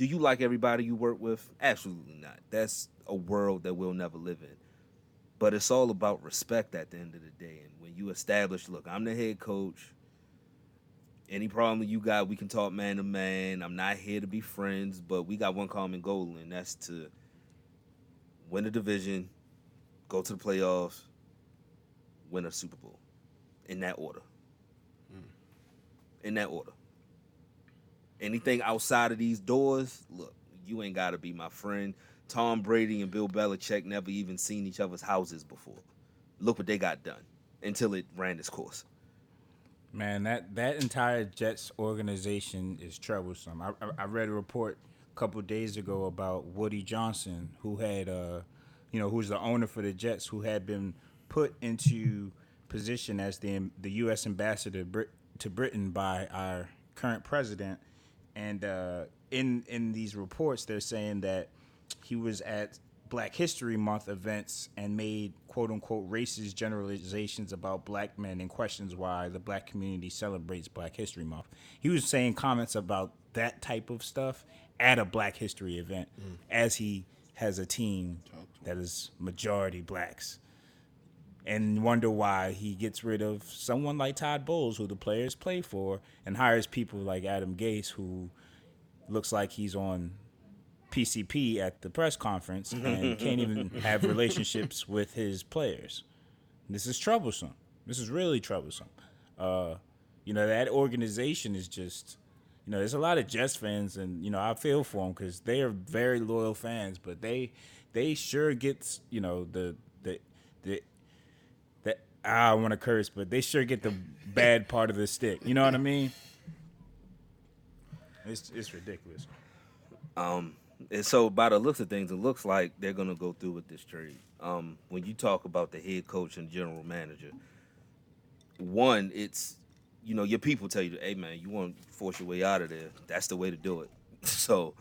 do you like everybody you work with? Absolutely not. That's a world that we'll never live in. But it's all about respect at the end of the day. And when you establish, look, I'm the head coach. Any problem you got, we can talk man to man. I'm not here to be friends, but we got one common goal, and that's to win a division, go to the playoffs, win a Super Bowl. In that order. Mm. In that order. Anything outside of these doors, look, you ain't got to be my friend. Tom Brady and Bill Belichick never even seen each other's houses before. Look what they got done until it ran its course. Man, that that entire Jets organization is troublesome. I, I, I read a report a couple days ago about Woody Johnson, who had, uh, you know, who's the owner for the Jets, who had been put into position as the the U.S. ambassador to Britain by our current president, and uh, in in these reports, they're saying that he was at Black History Month events and made quote unquote racist generalizations about black men and questions why the black community celebrates Black History Month. He was saying comments about that type of stuff at a Black History event as he has a team that is majority blacks. And wonder why he gets rid of someone like Todd Bowles, who the players play for, and hires people like Adam Gase, who looks like he's on PCP at the press conference and can't even have relationships [laughs] with his players. This is troublesome. This is really troublesome. Uh, you know that organization is just, you know, there's a lot of Jets fans, and you know I feel for them because they are very loyal fans, but they they sure gets you know the the the I want to curse, but they sure get the bad part of the stick. You know what I mean? It's it's ridiculous. Um, and so by the looks of things, it looks like they're gonna go through with this trade. Um, when you talk about the head coach and general manager, one, it's you know your people tell you, hey man, you want to force your way out of there. That's the way to do it. [laughs] So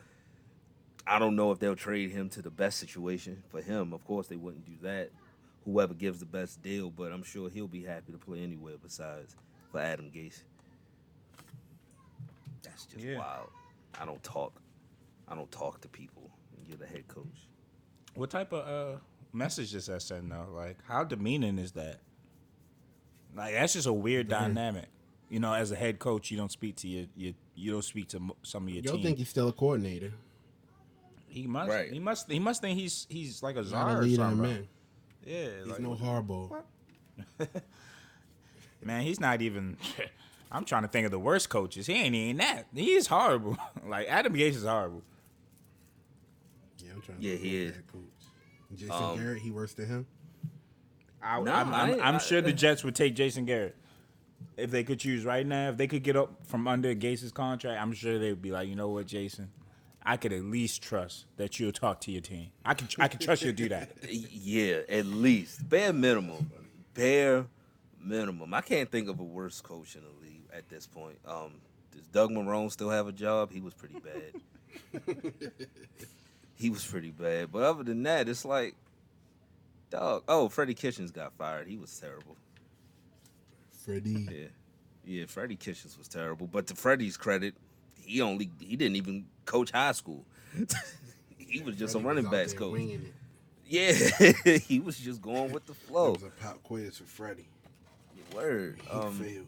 I don't know if they'll trade him to the best situation for him. Of course, they wouldn't do that. Whoever gives the best deal, but I'm sure he'll be happy to play anywhere besides for Adam Gase. That's just Yeah. wild. I don't talk. I don't talk to people. You're the head coach. What type of uh, message is that sending though? Like, how demeaning is that? Like, that's just a weird dynamic. You know, as a head coach, you don't speak to your, your you don't speak to some of your You don't team. think he's still a coordinator? he must, Right. he must, he must think he's he's like a Not czar a or leader, something. Bro. man. Yeah, He's like, no Harbaugh. man, he's not even. [laughs] I'm trying to think of the worst coaches. He ain't even that. He's horrible. [laughs] like Adam Gase is horrible. Yeah, I'm trying. Yeah, think he a is. coach. Jason Um, Garrett, he worse than him. I, No, I'm, I I'm, ain't- I'm I- sure the [laughs] Jets would take Jason Garrett if they could choose right now. If they could get up from under Gase's contract, I'm sure they would be like, you know what, Jason, I could at least trust that you'll talk to your team. I can I can trust you'll do that. [laughs] Yeah, at least bare minimum, bare minimum. I can't think of a worse coach in the league at this point. Um, does Doug Marrone still have a job? He was pretty bad. [laughs] he was pretty bad. But other than that, it's like, dog. Oh, Freddie Kitchens got fired. He was terrible. Freddie. Yeah, yeah. Freddie Kitchens was terrible. But to Freddie's credit, he only he didn't even coach high school. [laughs] he was just a running backs coach. Yeah, [laughs] he was just going with the flow. was a pop quiz for Freddie. Word. He Um, failed.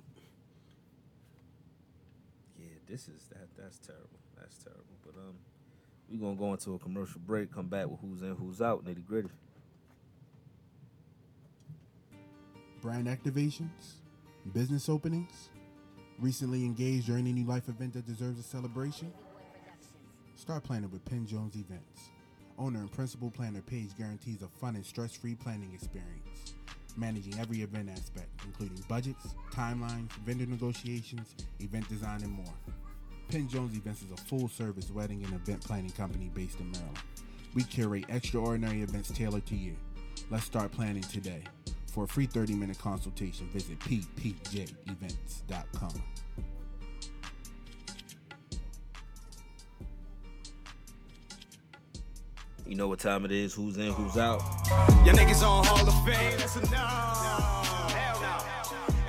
yeah, this is that. That's terrible. That's terrible. But um, we're gonna go into a commercial break. Come back with who's in, who's out, nitty gritty. Brand activations, business openings, recently engaged or any new life event that deserves a celebration. Start planning with Penn Jones Events. Owner and principal planner Paige guarantees a fun and stress-free planning experience, managing every event aspect, including budgets, timelines, vendor negotiations, event design, and more. Penn Jones Events is a full-service wedding and event planning company based in Maryland. We curate extraordinary events tailored to you. Let's start planning today. For a free 30-minute consultation, visit ppjevents.com. You know what time it is. Who's in, who's out. Your niggas on Hall of Fame, that's a no. Hell no.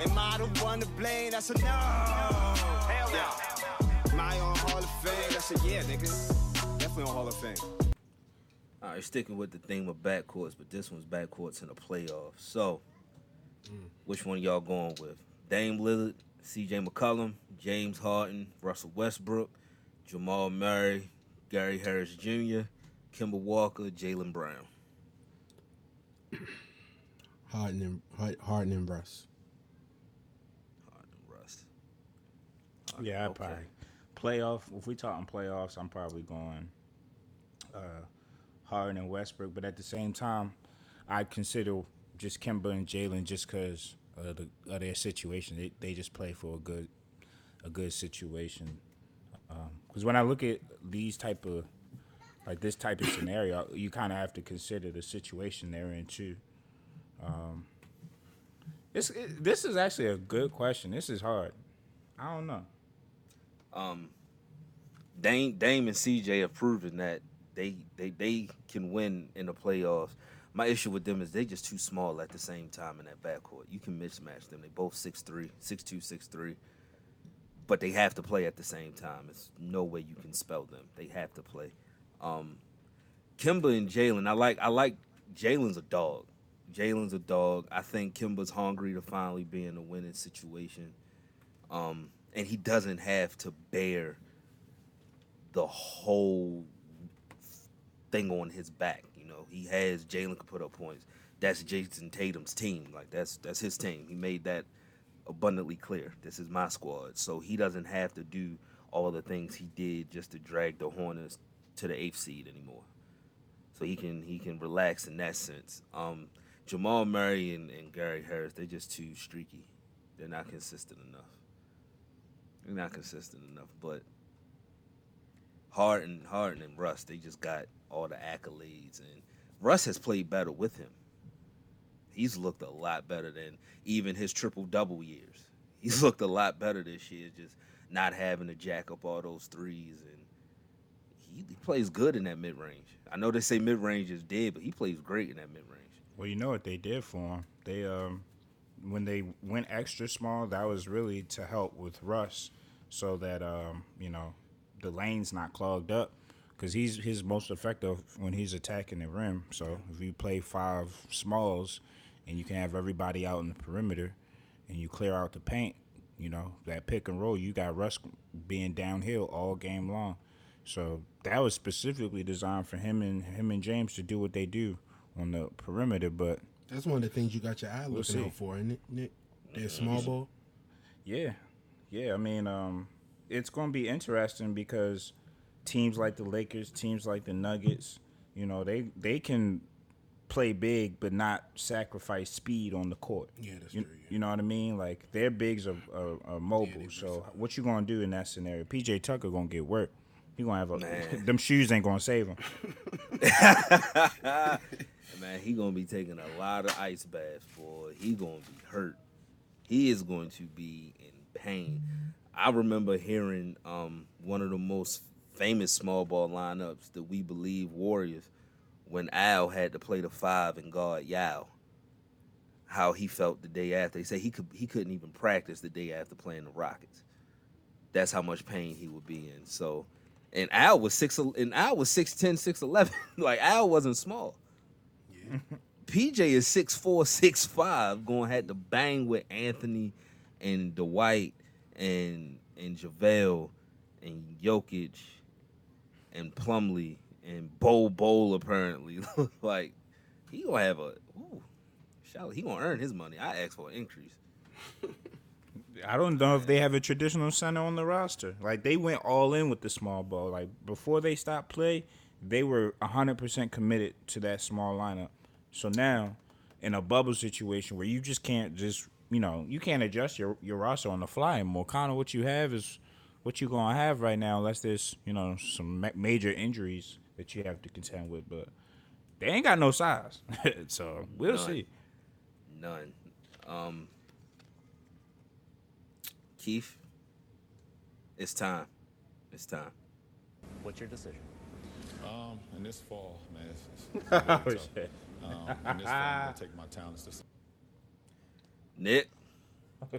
Am I the one to blame? That's a no. Hell no. Am I on Hall of Fame? That's a yeah, nigga. Definitely on Hall of Fame. All right, sticking with the theme of backcourts, but this one's backcourts in the playoffs. So, which one y'all going with? Dame Lillard, C.J. McCollum, James Harden, Russell Westbrook, Jamal Murray, Gary Harris Jr., Kemba Walker, Jaylen Brown. [coughs] Harden and, Harden and Russ. Harden, and Russ. Yeah, I Okay. probably playoff. If we talking playoffs, I'm probably going uh, Harden and Westbrook. But at the same time, I consider just Kemba and Jaylen just because of, the, of their situation. They they just play for a good a good situation. Because when I look at these type of like this type of scenario, you kind of have to consider the situation they're in too. Um, it's, it, this is actually a good question. This is hard. I don't know. Um, Dame, Dame and CJ have proven that they, they they can win in the playoffs. My issue with them is they just too small at the same time in that backcourt. You can mismatch them. They both 6'3", 6'2", 6'3", but they have to play at the same time. It's no way you can spell them. They have to play. Um, Kemba and Jaylen, I like I like Jaylen's a dog. Jaylen's a dog. I think Kemba's hungry to finally be in a winning situation. Um, and he doesn't have to bear the whole thing on his back. You know, he has Jaylen can put up points. That's Jayson Tatum's team. Like that's that's his team. He made that abundantly clear. This is my squad. So he doesn't have to do all the things he did just to drag the Hornets to the eighth seed anymore. So he can he can relax in that sense. Um, Jamal Murray and, and Gary Harris, they're just too streaky. They're not consistent enough. They're not consistent enough. But Harden, Harden and Russ, they just got all the accolades, and Russ has played better with him. He's looked a lot better than even his triple double years. [laughs] He's looked a lot better this year, just not having to jack up all those threes, and he, he plays good in that mid range. I know they say mid range is dead, but he plays great in that mid range. Well, you know what they did for him? They um when they went extra small, that was really to help with Russ, so that um you know the lane's not clogged up, because he's he's most effective when he's attacking the rim. So if you play five smalls, and you can have everybody out in the perimeter, and you clear out the paint, you know that pick and roll, you got Russ being downhill all game long. So that was specifically designed for him and him and James to do what they do on the perimeter, but. That's one of the things you got your eye looking see. out for, isn't it, Nick? That small ball. Yeah, Yeah, I mean, um, it's going to be interesting because teams like the Lakers, teams like the Nuggets, you know, they they can play big but not sacrifice speed on the court. Yeah, that's you, true, yeah. You know what I mean? Like their bigs are, are, are mobile. so what you gonna do in that scenario? PJ Tucker gonna get work. He gonna have a Man. [laughs] them shoes ain't gonna save him. [laughs] Man, he gonna be taking a lot of ice baths, boy. He gonna be hurt. He is going to be in pain. I remember hearing um, one of the most famous small ball lineups that we believe Warriors when Al had to play the five and guard Yao. How he felt the day after. He said he could he couldn't even practice the day after playing the Rockets. That's how much pain he would be in. So, and Al was six and Al was 6'10", 6'11". [laughs] like Al wasn't small. PJ is 6'4", 6'5", going to have to bang with Anthony and Dwight and and JaVale and Jokic and Plumlee and Bol Bol apparently. [laughs] like he gonna have a ooh, he gonna earn his money. I asked for an increase. [laughs] I don't know if they have a traditional center on the roster. Like they went all in with the small ball. Like before they stopped play, they were hundred percent committed to that small lineup. So now, in a bubble situation where you just can't just you know you can't adjust your your roster on the fly anymore. Kind of what you have is what you're gonna have right now, unless there's you know some ma- major injuries that you have to contend with. But they ain't got no size, [laughs] so we'll None. see. None. Um, Keith, it's time. It's time. What's your decision? Um, in this fall, man, it's, it's, [laughs] Oh, it's really tough. shit. Um, in this fall, I'm gonna [laughs] take my talents to. Nick,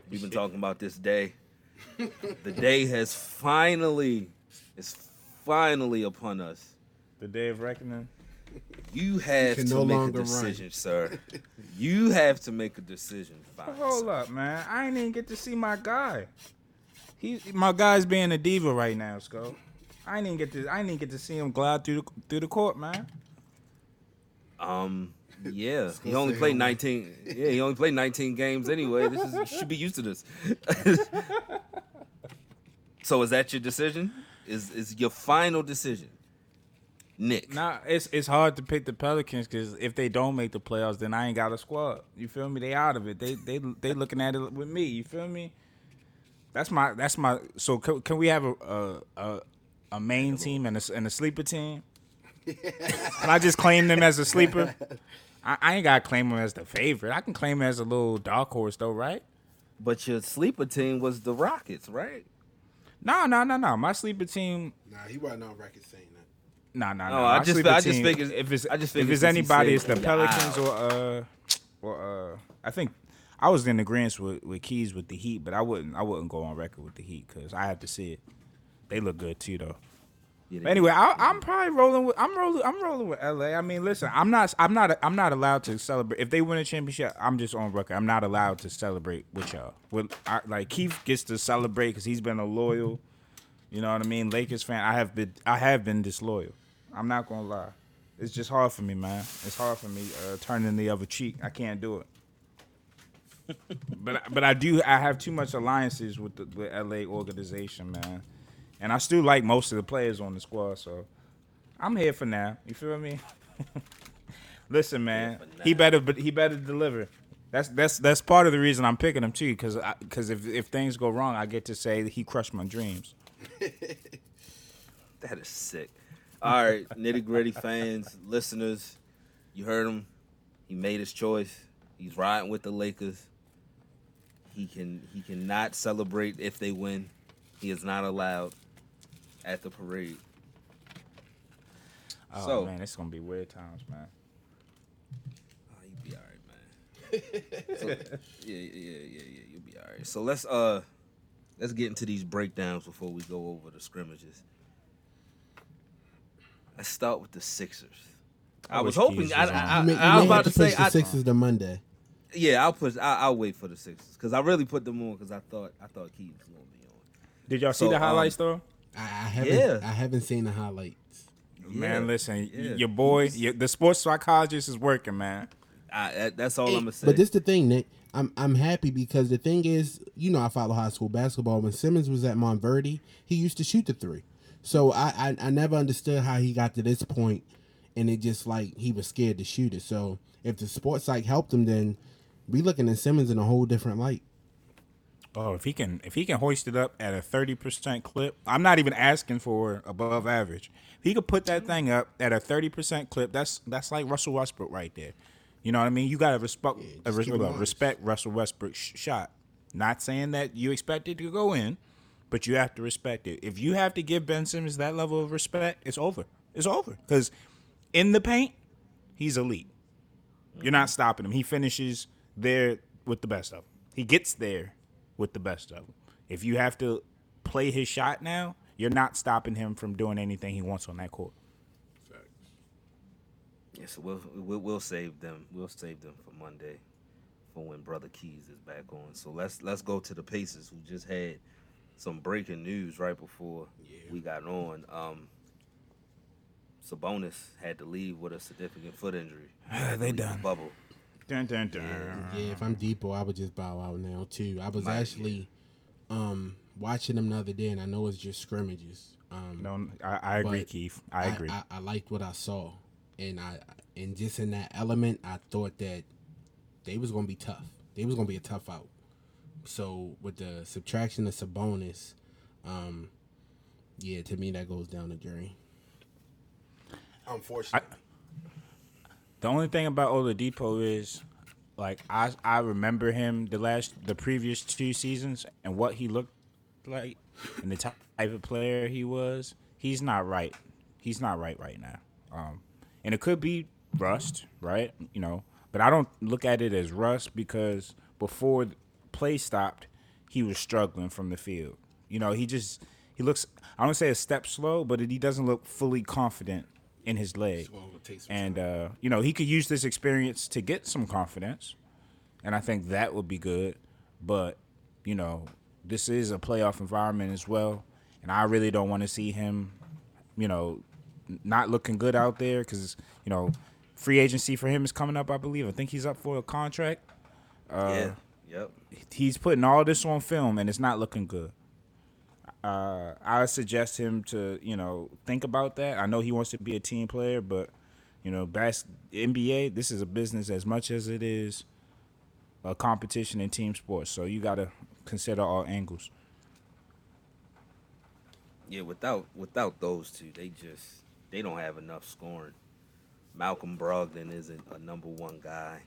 we've been talking about this day. The day has finally, is finally upon us. The day of reckoning. You have can to no make a longer run. decision, sir. You have to make a decision. Fine. Hold up, man. I ain't even get to see my guy. He, my guy's being a diva right now, Sco. I ain't even get to. I ain't even get to see him glide through the, through the court, man. Um, yeah, he only played home. 19. Yeah, he only played 19 games anyway. This is should be used to this. [laughs] so is that your decision? Is is your final decision, Nick? Nah, it's it's hard to pick the Pelicans because if they don't make the playoffs, then I ain't got a squad. You feel me? They out of it. They they they looking at it with me. You feel me? That's my that's my. So can, can we have a a a, a main team and a, and a sleeper team? [laughs] Can I just claim them as a sleeper? [laughs] I, I ain't gotta claim him as the favorite. I can claim him as a little dark horse though, right? But your sleeper team was the Rockets, right? No, no, no, no. My sleeper team. Nah, he wasn't on record saying that. No, no, no. Oh, I My just- sleeper I just team, figured- if it's I just think if it's anybody, it's the Pelicans wow. or uh or uh. I think I was in agreement with with Keys with the Heat, but I wouldn't I wouldn't go on record with the Heat because I have to see it. They look good too, though. But anyway, I, I'm probably rolling with I'm rolling I'm rolling with LA. I mean, listen, I'm not I'm not I'm not allowed to celebrate if they win a championship. I'm just on record. I'm not allowed to celebrate with y'all. With I, like Keith gets to celebrate because he's been a loyal, you know what I mean, Lakers fan. I have been I have been disloyal. I'm not gonna lie. It's just hard for me, man. It's hard for me uh, turning the other cheek. I can't do it. [laughs] but but I do. I have too much alliances with the with LA organization, man, and I still like most of the players on the squad. So I'm here for now. You feel me? [laughs] Listen, man, he better but he better deliver. That's that's that's part of the reason I'm picking him too, because because if if things go wrong, I get to say that he crushed my dreams. [laughs] That is sick. All right, [laughs] nitty gritty fans, listeners, you heard him. He made his choice. He's riding with the Lakers. He can he cannot celebrate if they win. He is not allowed at the parade. Oh So- man, it's gonna be weird times, man. Oh, you'll be all right, man. [laughs] So, yeah, yeah, yeah, yeah. You'll be all right. So let's uh let's get into these breakdowns before we go over the scrimmages. Let's start with the Sixers. I, I was hoping. Keys I, was on. I, may, I, I was about to to say. push the I, Sixers to Monday. yeah, I'll push. I, I'll wait for the Sixers because I really put them on because I thought I thought Keys was gonna be on. Did y'all see So, the um, highlights though? I, I haven't. Yeah. I haven't seen the highlights. Man, Yeah, listen, yeah. your boy, your, the sports psychologist is working, man. I, that's all I'm gonna say. But this the thing, Nick. I'm I'm happy because the thing is, you know, I follow high school basketball. When Simmons was at Montverde, he used to shoot the three. So I, I I never understood how he got to this point, and it just like he was scared to shoot it. So if the sports psych helped him, then we looking at Simmons in a whole different light. Oh, if he can if he can hoist it up at a thirty percent clip, I'm not even asking for above average. If he could put that thing up at a thirty percent clip, that's that's like Russell Westbrook right there. You know what I mean? You gotta respect it uh, respect Russell Westbrook's sh- shot. Not saying that you expect it to go in, but you have to respect it. If you have to give Ben Simmons that level of respect, it's over. It's over because in the paint, he's elite. You're not stopping him. He finishes there with the best of them. He gets there with the best of them. If you have to play his shot now, you're not stopping him from doing anything he wants on that court. Yeah, so we'll, we'll we'll save them. We'll save them for Monday, for when Brother Keys is back on. So let's let's go to the Pacers, who just had some breaking news right before we got on. Um, Sabonis had to leave with a significant foot injury. [sighs] They done. bubble. Dun, dun, dun. Yeah, if I'm Dipo, I would just bow out now too. I was Might, actually um watching them the other day, and I know it's just scrimmages. Um, No, I, I agree, Keith. I agree. I, I, liked what I saw, and I and just in that element, I thought that they was gonna be tough. They was gonna be a tough out. So with the subtraction of Sabonis, um, yeah, to me that goes down the drain. Unfortunately, The only thing about Oladipo is, like, I I remember him the last the previous two seasons and what he looked like and the type of player he was. He's not right. He's not right right now. Um, and it could be rust, right? You know, but I don't look at it as rust because before play stopped, he was struggling from the field. You know, he just he looks. I don't say a step slow, but he doesn't look fully confident in his leg. And uh, you know, he could use this experience to get some confidence, and I think that would be good. But you know, this is a playoff environment as well, and I really don't want to see him, you know, not looking good out there because you know, free agency for him is coming up. I believe. I think he's up for a contract. Uh, yeah. Yep. he's putting all this on film and it's not looking good. Uh, I suggest him to, you know, think about that. I know he wants to be a team player, but you know, bas- NBA, this is a business as much as it is a competition in team sports. So you got to consider all angles. Yeah, without without those two, they just they don't have enough scoring. Malcolm Brogdon isn't a number one guy.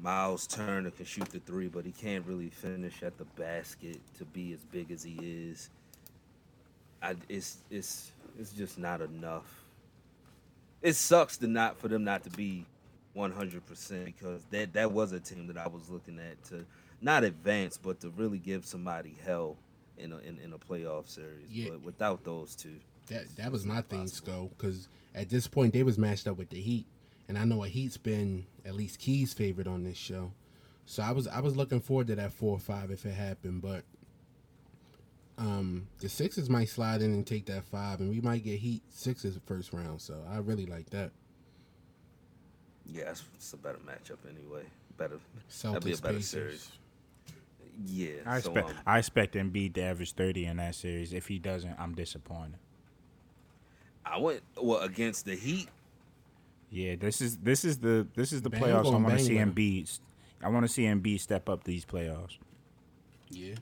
Miles Turner can shoot the three, but he can't really finish at the basket to be as big as he is. I, it's it's it's just not enough. It sucks to not for them not to be 100% because that that was a team that I was looking at to not advance, but to really give somebody hell in a, in, in a playoff series. Yeah. But without those two, that that was my thing, Sco, because at this point they was matched up with the Heat, and I know a Heat's been at least Key's favorite on this show, so I was I was looking forward to that four or five if it happened, but um the Sixers might slide in and take that five, and we might get Heat Sixers first round, so I really like that. yeah, it's, it's a better matchup anyway. Better, that'd be a better Pacers. series. Yeah, I so, expect um, I expect Embiid to average 30 in that series. If he doesn't, I'm disappointed. I went well against the Heat. Yeah, this is this is the this is the Bam playoffs. I want to see with. Embiid. I want to see Embiid step up these playoffs. Yeah,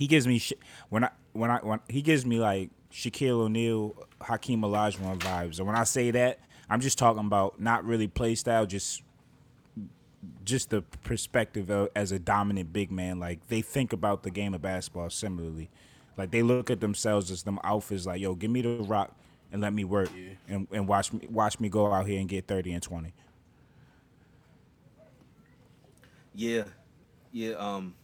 He gives me sh- when I when I when he gives me like Shaquille O'Neal, Hakeem Olajuwon vibes. And when I say that, I'm just talking about not really play style, just just the perspective of, as a dominant big man. Like they think about the game of basketball similarly. Like they look at themselves as them alphas. Like yo, give me the rock and let me work and, and watch me watch me go out here and get 30 and 20. Yeah, yeah. Um,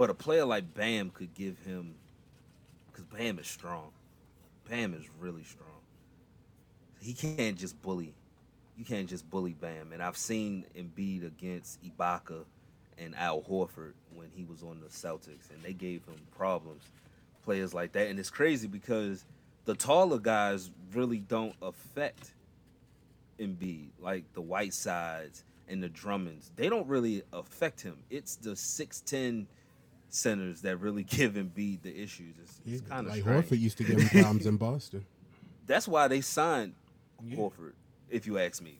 but a player like Bam could give him, because Bam is strong. Bam is really strong. He can't just bully. You can't just bully Bam. And I've seen Embiid against Ibaka and Al Horford when he was on the Celtics, and they gave him problems. Players like that, and it's crazy because the taller guys really don't affect Embiid, like the Whitesides and the Drummonds, they don't really affect him. It's the six ten centers that really [laughs] give Embiid the issues. It's, it's kind of like strange. Horford used to give him problems in Boston. [laughs] That's why they signed Horford. If you ask me,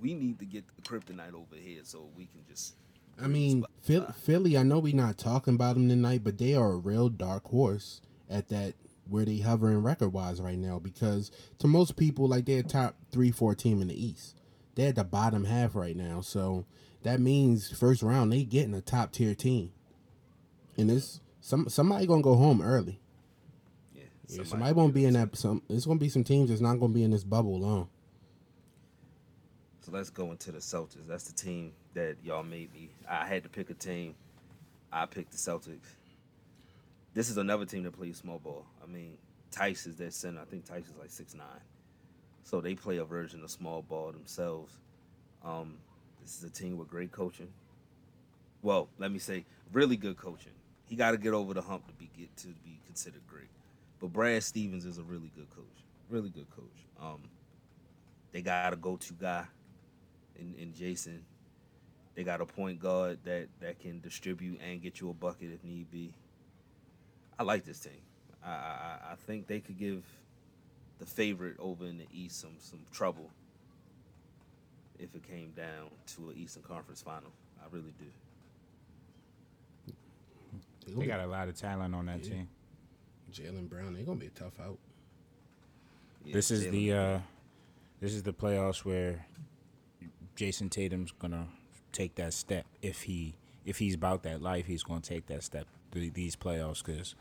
we need to get the kryptonite over here so we can just. I mean, Phil- Philly. I know we're not talking about them tonight, but they are a real dark horse at that where they hovering record wise right now. Because to most people, like they're top three, four team in the East. They're at the bottom half right now, so that means first round they getting a top tier team, and it's some somebody gonna go home early. Yeah, Yeah, somebody won't be in that. Some it's gonna be some teams that's not gonna be in this bubble long. So let's go into the Celtics. That's the team that y'all made me. I had to pick a team. I picked the Celtics. This is another team that plays small ball. I mean, Theis is their center. I think Theis is like six nine. So they play a version of small ball themselves. Um, this is a team with great coaching. Well, let me say, really good coaching. He got to get over the hump to be get to be considered great. But Brad Stevens is a really good coach. Really good coach. Um, they got a go-to guy in, in Jayson. They got a point guard that that can distribute and get you a bucket if need be. I like this team. I I, I think they could give the favorite over in the East some some trouble if it came down to an Eastern Conference final. I really do. They got a lot of talent on that Yeah. team. Jaylen Brown. They're gonna be a tough out. Yeah, This is Jaylen the uh, this is the playoffs where Jayson Tatum's gonna take that step if he if he's about that life. He's gonna take that step th- these playoffs because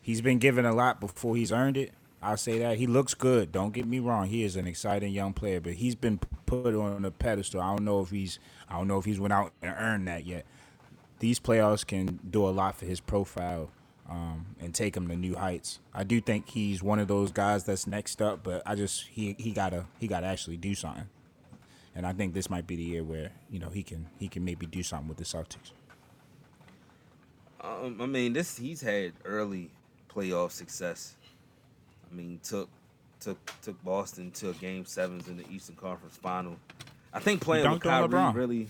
he's been given a lot before he's earned it. I'll say that he looks good. Don't get me wrong. He is an exciting young player, but he's been put on a pedestal. I don't know if he's I don't know if he's went out and earned that yet. These playoffs can do a lot for his profile um, and take him to new heights. I do think he's one of those guys that's next up, but I just he he gotta he gotta actually do something. And I think this might be the year where you know he can he can maybe do something with the Celtics. Um, I mean, this he's had early playoff success. I mean, took took took Boston to game sevens in the Eastern Conference Final. I think playing with Kyrie really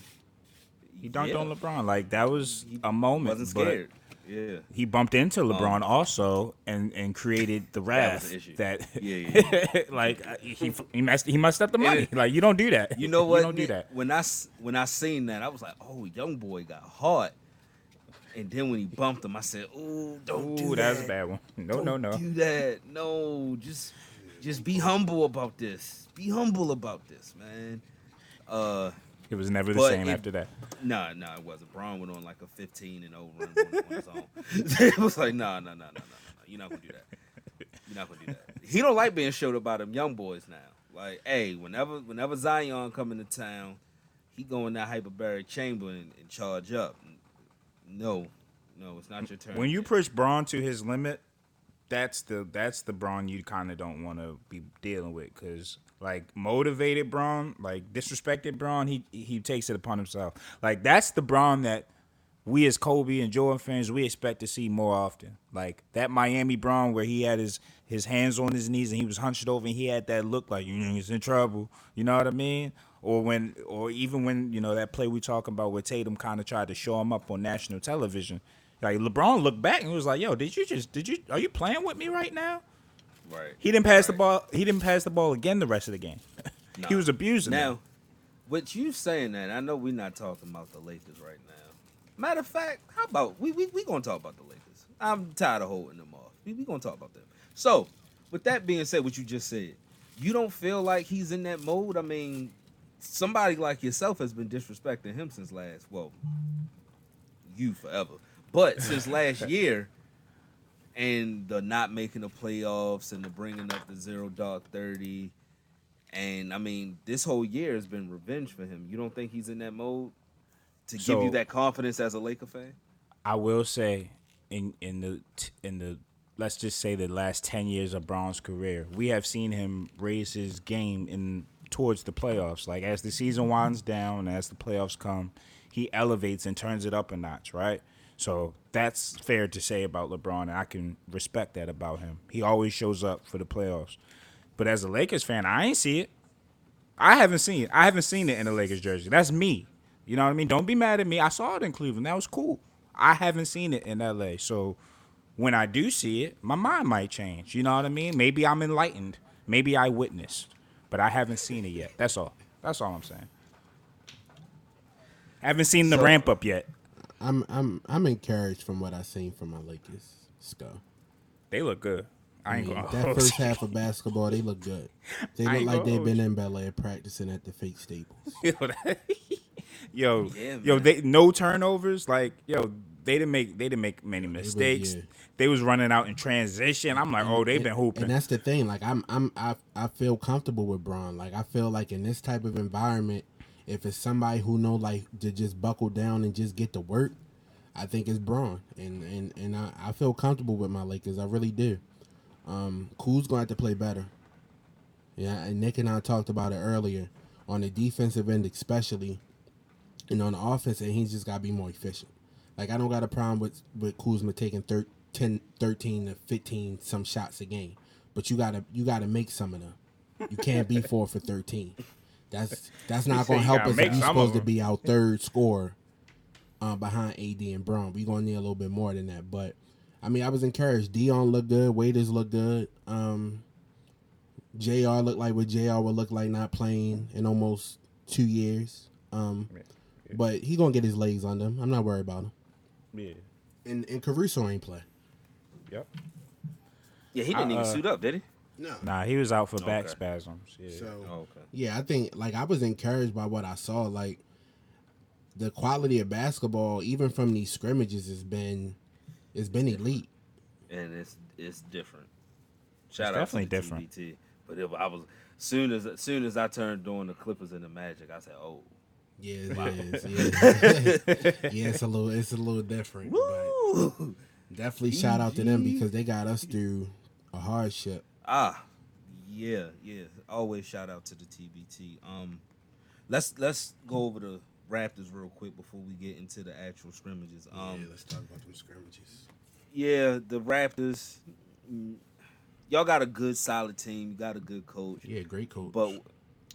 He dunked Yeah. on LeBron like that was a moment. wasn't scared. Yeah, He bumped into LeBron also and and created the That wrath issue. that, Yeah, [laughs] like uh, he he messed he messed up the money. Like you don't do that. you know what? You don't do that. When I when I seen that, I was like, oh, young boy got hot." And then when he bumped him, I said, "Oh, don't do Ooh, that. that was a bad one. No, Don't no, no. do that. No, just just be humble about this. Be humble about this, man. Uh, It was never the But same it- after that. no, no, it wasn't. Bron went on like a 15 and 0 run on, on his own. it was like, no, no, no, no, no, no, no. You're not gonna do that. You're not gonna do that. He don't like being showed up by them young boys now. Like, hey, whenever whenever Zion come into town, he go in that hyperbaric chamber and, and charge up. No, no, it's not your turn. When you push Bron to his limit, that's the that's the Bron you kind of don't want to be dealing with because like motivated Bron, like disrespected Bron, he he takes it upon himself. Like that's the Bron that we as Kobe and Jordan fans we expect to see more often. Like that Miami Bron where he had his his hands on his knees and he was hunched over and he had that look like you he's in trouble. You know what I mean? Or when or even when you know that play we talking about where Tatum kind of tried to show him up on national television. Like LeBron looked back and was like, "Yo, did you just did you are you playing with me right now?" Right, He didn't pass the ball. He didn't pass the ball again the rest of the game. [laughs] he was abusing Now, them. with you saying that, I know we're not talking about the Lakers right now. Matter of fact, how about we we we gonna talk about the Lakers? I'm tired of holding them off. We we gonna talk about them. So, with that being said, what you just said, you don't feel like he's in that mode. I mean, somebody like yourself has been disrespecting him since last. Well, you forever, but since last [laughs] year. And the not making the playoffs and the bringing up the zero dark thirty, and I mean, this whole year has been revenge for him. You don't think he's in that mode to give you that confidence as a Laker fan? I will say, in in the in the let's just say the last ten years of Bron's career, we have seen him raise his game in towards the playoffs. Like as the season winds down, and as the playoffs come, he elevates and turns it up a notch. Right. So that's fair to say about LeBron, and I can respect that about him. He always shows up for the playoffs. But as a Lakers fan, I ain't see it. I haven't seen it. I haven't seen it in the Lakers jersey. That's me. You know what I mean? Don't be mad at me. I saw it in Cleveland. That was cool. I haven't seen it in LA. So when I do see it, my mind might change. You know what I mean? Maybe I'm enlightened. Maybe I witnessed, but I haven't seen it yet. That's all. That's all I'm saying. I Haven't seen the So- ramp up yet. I'm I'm I'm encouraged from what I've seen from my Lakers. Skull. They look good. I I ain't mean, gonna that first half of basketball, they look good. [laughs] They look like they've been in ballet practicing at the fake Staples. [laughs] yo, that- [laughs] yo, Yeah, yo, they no turnovers. Like, yo, they didn't make they didn't make many mistakes. yeah. They was running out in transition. I'm like, oh, they've been And- hooping. And that's the thing. Like I'm I'm I I feel comfortable with Bron. Like I feel like in this type of environment, if it's somebody who know like to just buckle down and just get to work, I think it's Bron. And and and I, I feel comfortable with my Lakers. I really do. Um, going to have to play better. Yeah, and Nick and I talked about it earlier on the defensive end, especially, and on the offense, and he's just got to be more efficient. Like I don't got a problem with with Kuzma taking thir- 10, 13 to fifteen some shots a game, but you gotta you gotta make some of them. You can't be [laughs] four for thirteen. That's that's not gonna help us make if you're supposed to be our third scorer uh, behind AD and Brown. We're gonna need a little bit more than that. But I mean, I was encouraged. Dion looked good. Waiters looked good. Um, Jr. looked like what Jr. would look like not playing in almost two years. Um, but he gonna get his legs under him. I'm not worried about him. yeah. And and Caruso ain't play. Yep. Yeah, he didn't even Uh, suit up, did he? No. Nah, he was out for back spasms. Yeah. So Oh, okay. yeah, I think like I was encouraged by what I saw. Like the quality of basketball, even from these scrimmages, has been it's been elite. and it's it's different. Shout It's out definitely to the different. TBT. But if I was soon as soon as I turned doing the Clippers and the Magic, I said, "Oh, Yeah, it is. [laughs] Yeah. [laughs] yeah, it's a little it's a little different. But Woo! definitely shout out to them because they got us through a hardship. Ah, yeah, yeah." Always shout out to the TBT. Um, let's let's go over the Raptors real quick before we get into the actual scrimmages. Um, yeah, let's talk about them scrimmages. yeah, the Raptors. mm, Y'all got a good, solid team. You got a good coach. Yeah, great coach. but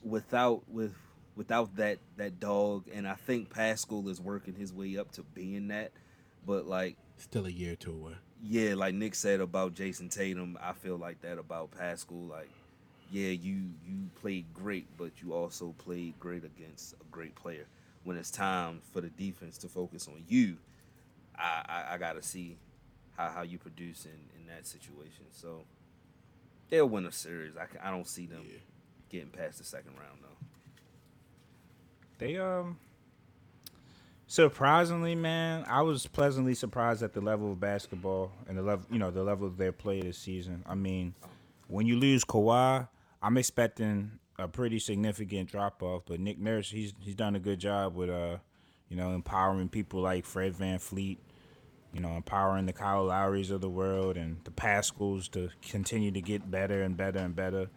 without with without that that dog and i think pascal is working his way up to being that but like still a year or two away. Yeah like nick said about jayson tatum i feel like that about pascal like yeah you you played great but you also played great against a great player. When it's time for the defense to focus on you i i, I gotta see how, how you produce in in that situation. So they'll win a series. I, I don't see them Yeah. getting past the second round though. They um surprisingly, man, I was pleasantly surprised at the level of basketball and the level, you know, the level of their play this season. I mean, when you lose Kawhi, I'm expecting a pretty significant drop off, but Nick Nurse, he's he's done a good job with uh, you know, empowering people like Fred VanVleet, you know, empowering the Kyle Lowrys of the world and the Pascals to continue to get better and better and better.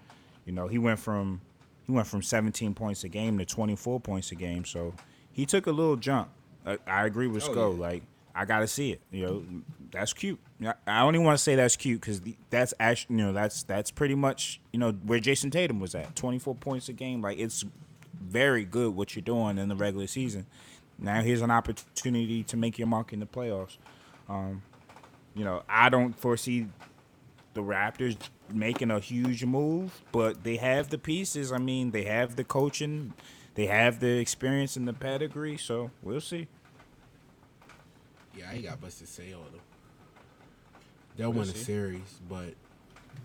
You know, he went from he went from 17 points a game to 24 points a game, so he took a little jump. I, I agree with Oh, Sko. yeah. Like, I gotta see it. You know, that's cute. I- only want to say that's cute because that's actually, you know, that's that's pretty much you know where Jayson Tatum was at, 24 points a game. Like, it's very good what you're doing in the regular season. Now here's an opportunity to make your mark in the playoffs. Um, you know, I don't foresee the Raptors making a huge move, but they have the pieces. I mean, they have the coaching, they have the experience and the pedigree. So we'll see. Yeah, I got busted sail though. They'll We'll win a series, but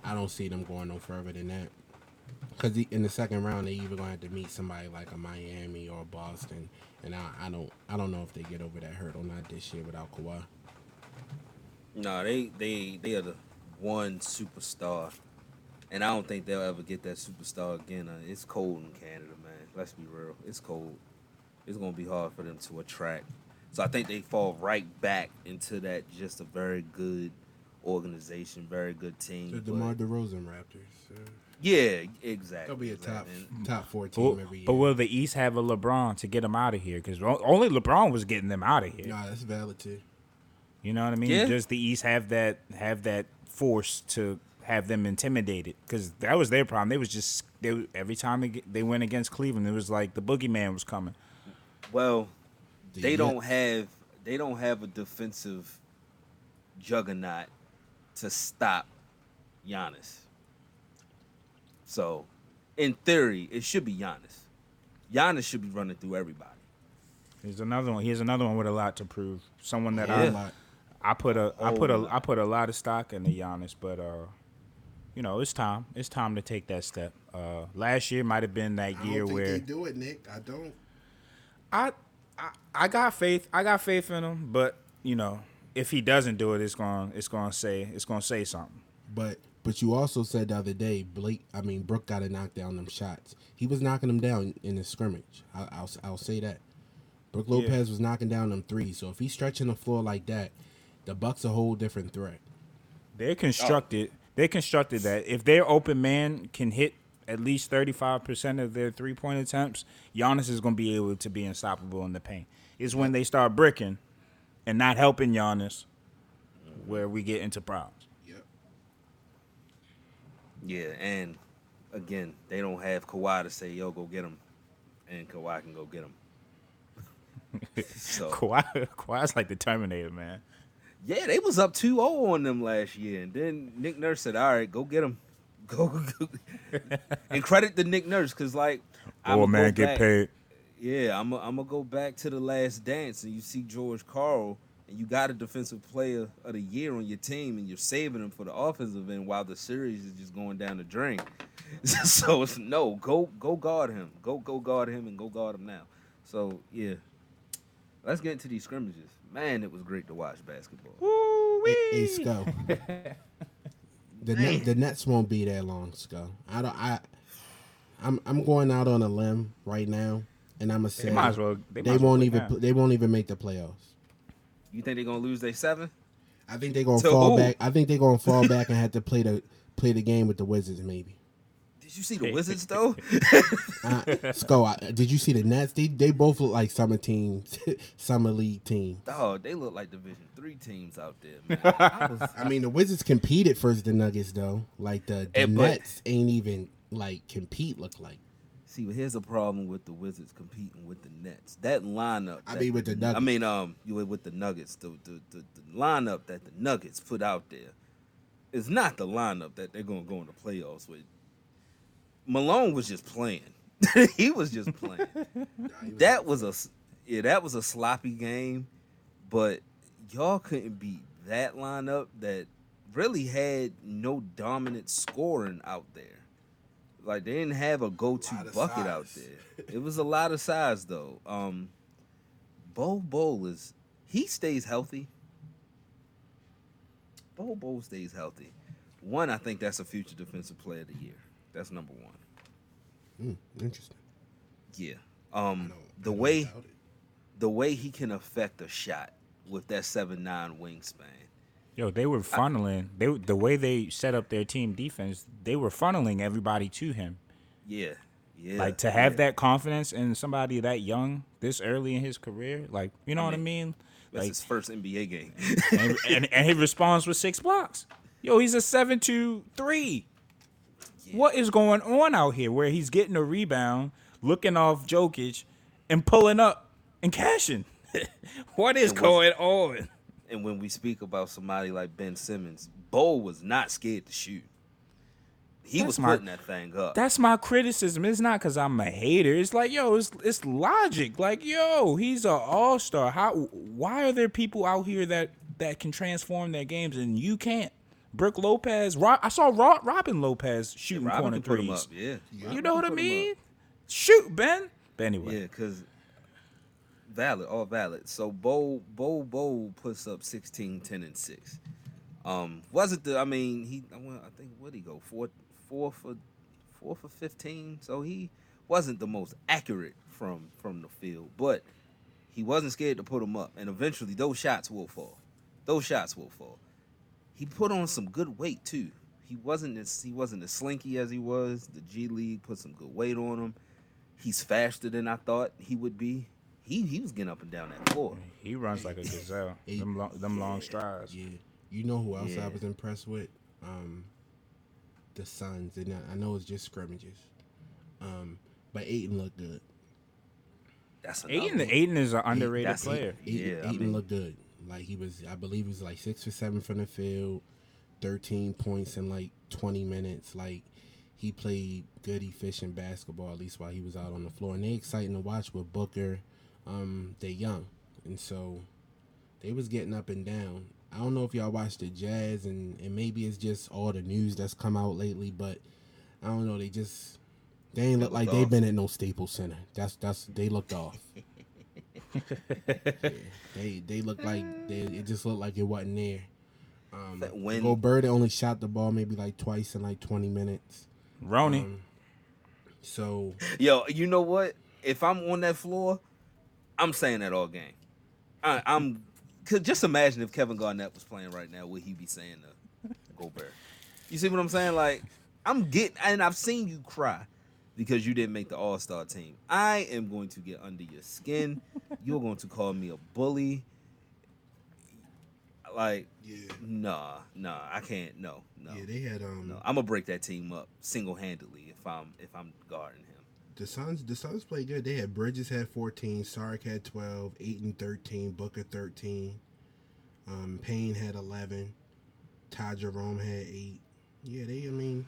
I don't see them going no further than that. Because in the second round, they either gonna have to meet somebody like a Miami or Boston, and I, I don't I don't know if they get over that hurdle not this year without Kawhi. No, they they they are the one superstar, and I don't think they'll ever get that superstar again. Uh, it's cold in Canada, man. Let's be real. It's cold. It's gonna be hard for them to attract. So I think they fall right back into that just a very good organization, very good team. The but- DeMar DeRozan Raptors. Uh, yeah, exactly. they'll be a top exactly. And- top four team But, every year. but will the East have a LeBron to get them out of here? Because only LeBron was getting them out of here. Nah, that's valid too. You know what I mean? Yeah. Does the East have that have that force to have them intimidated because that was their problem. They was just they every time they they went against Cleveland, it was like the boogeyman was coming. Well, they Ye- don't have they don't have a defensive juggernaut to stop Giannis. So, in theory, it should be Giannis. Giannis should be running through everybody. Here's another one. Here's another one with a lot to prove. Someone that A Yeah. lot. I I put a I Oh, put a I put a lot of stock in the Giannis, but uh, you know it's time. It's time to take that step. Uh, last year might have been that year where they do it, Nick. I don't. I, I I got faith. I got faith in him, but you know, if he doesn't do it, it's going it's going to say it's going to say something. But but you also said the other day, Blake. I mean, Brook got to knock down them shots. He was knocking them down in the scrimmage. I, I'll I'll say that. Brook Lopez was knocking down them threes. So if he's stretching the floor like that, the Bucks a whole different threat. They're constructed they constructed that if their open man can hit at least 35% of their three-point attempts, Giannis is going to be able to be unstoppable in the paint. It's when they start bricking and not helping Giannis where we get into problems. Yep. Yeah, and again, they don't have Kawhi to say, "Yo, go get him," and Kawhi can go get him. [laughs] so Kawhi, Kawhi's like the Terminator, man. Yeah, they was up 2-0 on them last year, and then Nick Nurse said, "All right, go get them." [laughs] Go, go. [laughs] and credit to Nick Nurse because like, Oh man, get back- paid. Yeah, I'm I'm gonna go back to the last dance, and you see George Karl, and you got a defensive player of the year on your team, and you're saving him for the offensive end while the series is just going down the drain. [laughs] so it's no, go go guard him, go go guard him, and go guard him now. So yeah, let's get into these scrimmages. Man, it was great to watch basketball. Hey, hey Sco. the Net, the Nets won't be there long, Sco. I don't. I. I'm I'm going out on a limb right now, and I'm gonna say They might as well. They, they might won't quit even now. pl- they won't even make the playoffs. You think they're gonna lose their seven? I think they're gonna To fall who? back. I think they're gonna fall back and have to play the play the game with the Wizards maybe. Did you see the Wizards though? [laughs] Uh, Sco, I, did you see the Nets? They they both look like summer teams, [laughs] summer league team. oh, they look like Division three teams out there, man. [laughs] I was- I mean, the Wizards competed versus the Nuggets though. Like the, the but- Nets ain't even like compete. Look like See, but here's a problem with the Wizards competing with the Nets. That lineup. I that mean, with the Nuggets. I mean, um, you with the Nuggets. The, the the the lineup that the Nuggets put out there is not the lineup that they're gonna go in the playoffs with. Malone was just playing. [laughs] he was just playing. [laughs] that was a s- yeah, that was a sloppy game, but y'all couldn't beat that lineup that really had no dominant scoring out there. Like they didn't have a go-to Lot of bucket out there. [laughs] It was a lot of size though. Um, Bol Bol is he stays healthy. Bol Bol stays healthy. One, I think that's a future defensive player of the year. That's number one. mm, interesting. Yeah. Um, don't- the don't way the way he can affect a shot with that seven nine wingspan. Yo, they were funneling. They the way they set up their team defense, they were funneling everybody to him. Yeah. Yeah. like to have yeah. that confidence in somebody that young, this early in his career, like you know what I mean? That's Like, his first NBA game. and, and, and he responds with six blocks. Yo, he's a seven two three. What is going on out here? Where he's getting a rebound, looking off Jokic, and pulling up and cashing. [laughs] what is going on? and when we speak about somebody like Ben Simmons, Bo was not scared to shoot. He That's was my- putting that thing up. That's my criticism. It's not because I'm a hater. It's like, yo, it's it's logic. Like, yo, he's an all star. How? Why are there people out here that that can transform their games and you can't? Brook Lopez. Ro- I saw Ro- Robin Lopez shooting Robin corner can put him threes. up. Yeah. You know what I mean? Shoot, Ben. But anyway, Yeah, because valid, all valid. So Bo Bo Bo puts up 16, 10, and 6. Um, wasn't the I mean, he I went- I think what would he go? Four four for four for fifteen. So he wasn't the most accurate from from the field, but he wasn't scared to put him up. And eventually those shots will fall. Those shots will fall. He put on some good weight too. He wasn't as he wasn't as slinky as he was. The G League put some good weight on him. He's faster than I thought he would be. He he was getting up and down that floor. he runs like a gazelle. Hey, them long, them long strides. Yeah, you know who else Yeah. I was impressed with? Um, the Suns, and I- I know it's just scrimmages. Um, but Ayton looked good. That's Ayton, one. Ayton is an underrated that's- player. Ayton, Yeah, I Ayton mean- looked good. Like he was, I believe he was like six or seven from the field, thirteen points in like twenty minutes. Like he played good, efficient basketball at least while he was out on the floor. And they exciting to watch with Booker. Um, they young, and so they was getting up and down. I don't know if y'all watched the Jazz, and and maybe it's just all the news that's come out lately, but I don't know. They just they ain't look like they've been at no Staples Center. That's that's they looked off. [laughs] Yeah, they they looked like they it just looked like it wasn't there. Um, That when- Gobert only shot the ball maybe like twice in like twenty minutes. Rony. Um, So Yo, you know what? If I'm on that floor, I'm saying that all game. I, I'm. Cause just imagine if Kevin Garnett was playing right now, would he be saying to Gobert? You see what I'm saying? Like, I'm getting, and I've seen you cry because you didn't make the All Star team. I am going to get under your skin. [laughs] You're going to call me a bully. Like, yeah, nah, nah, I can't. No, no, yeah, they had um no. I'm gonna break that team up single handedly if I'm if I'm guarding him. the Suns. The Suns played good. They had Bridges had fourteen, Saric had twelve, Ayton thirteen, Booker thirteen, um, Payne had eleven, Ty Jerome had eight. Yeah, they. I mean,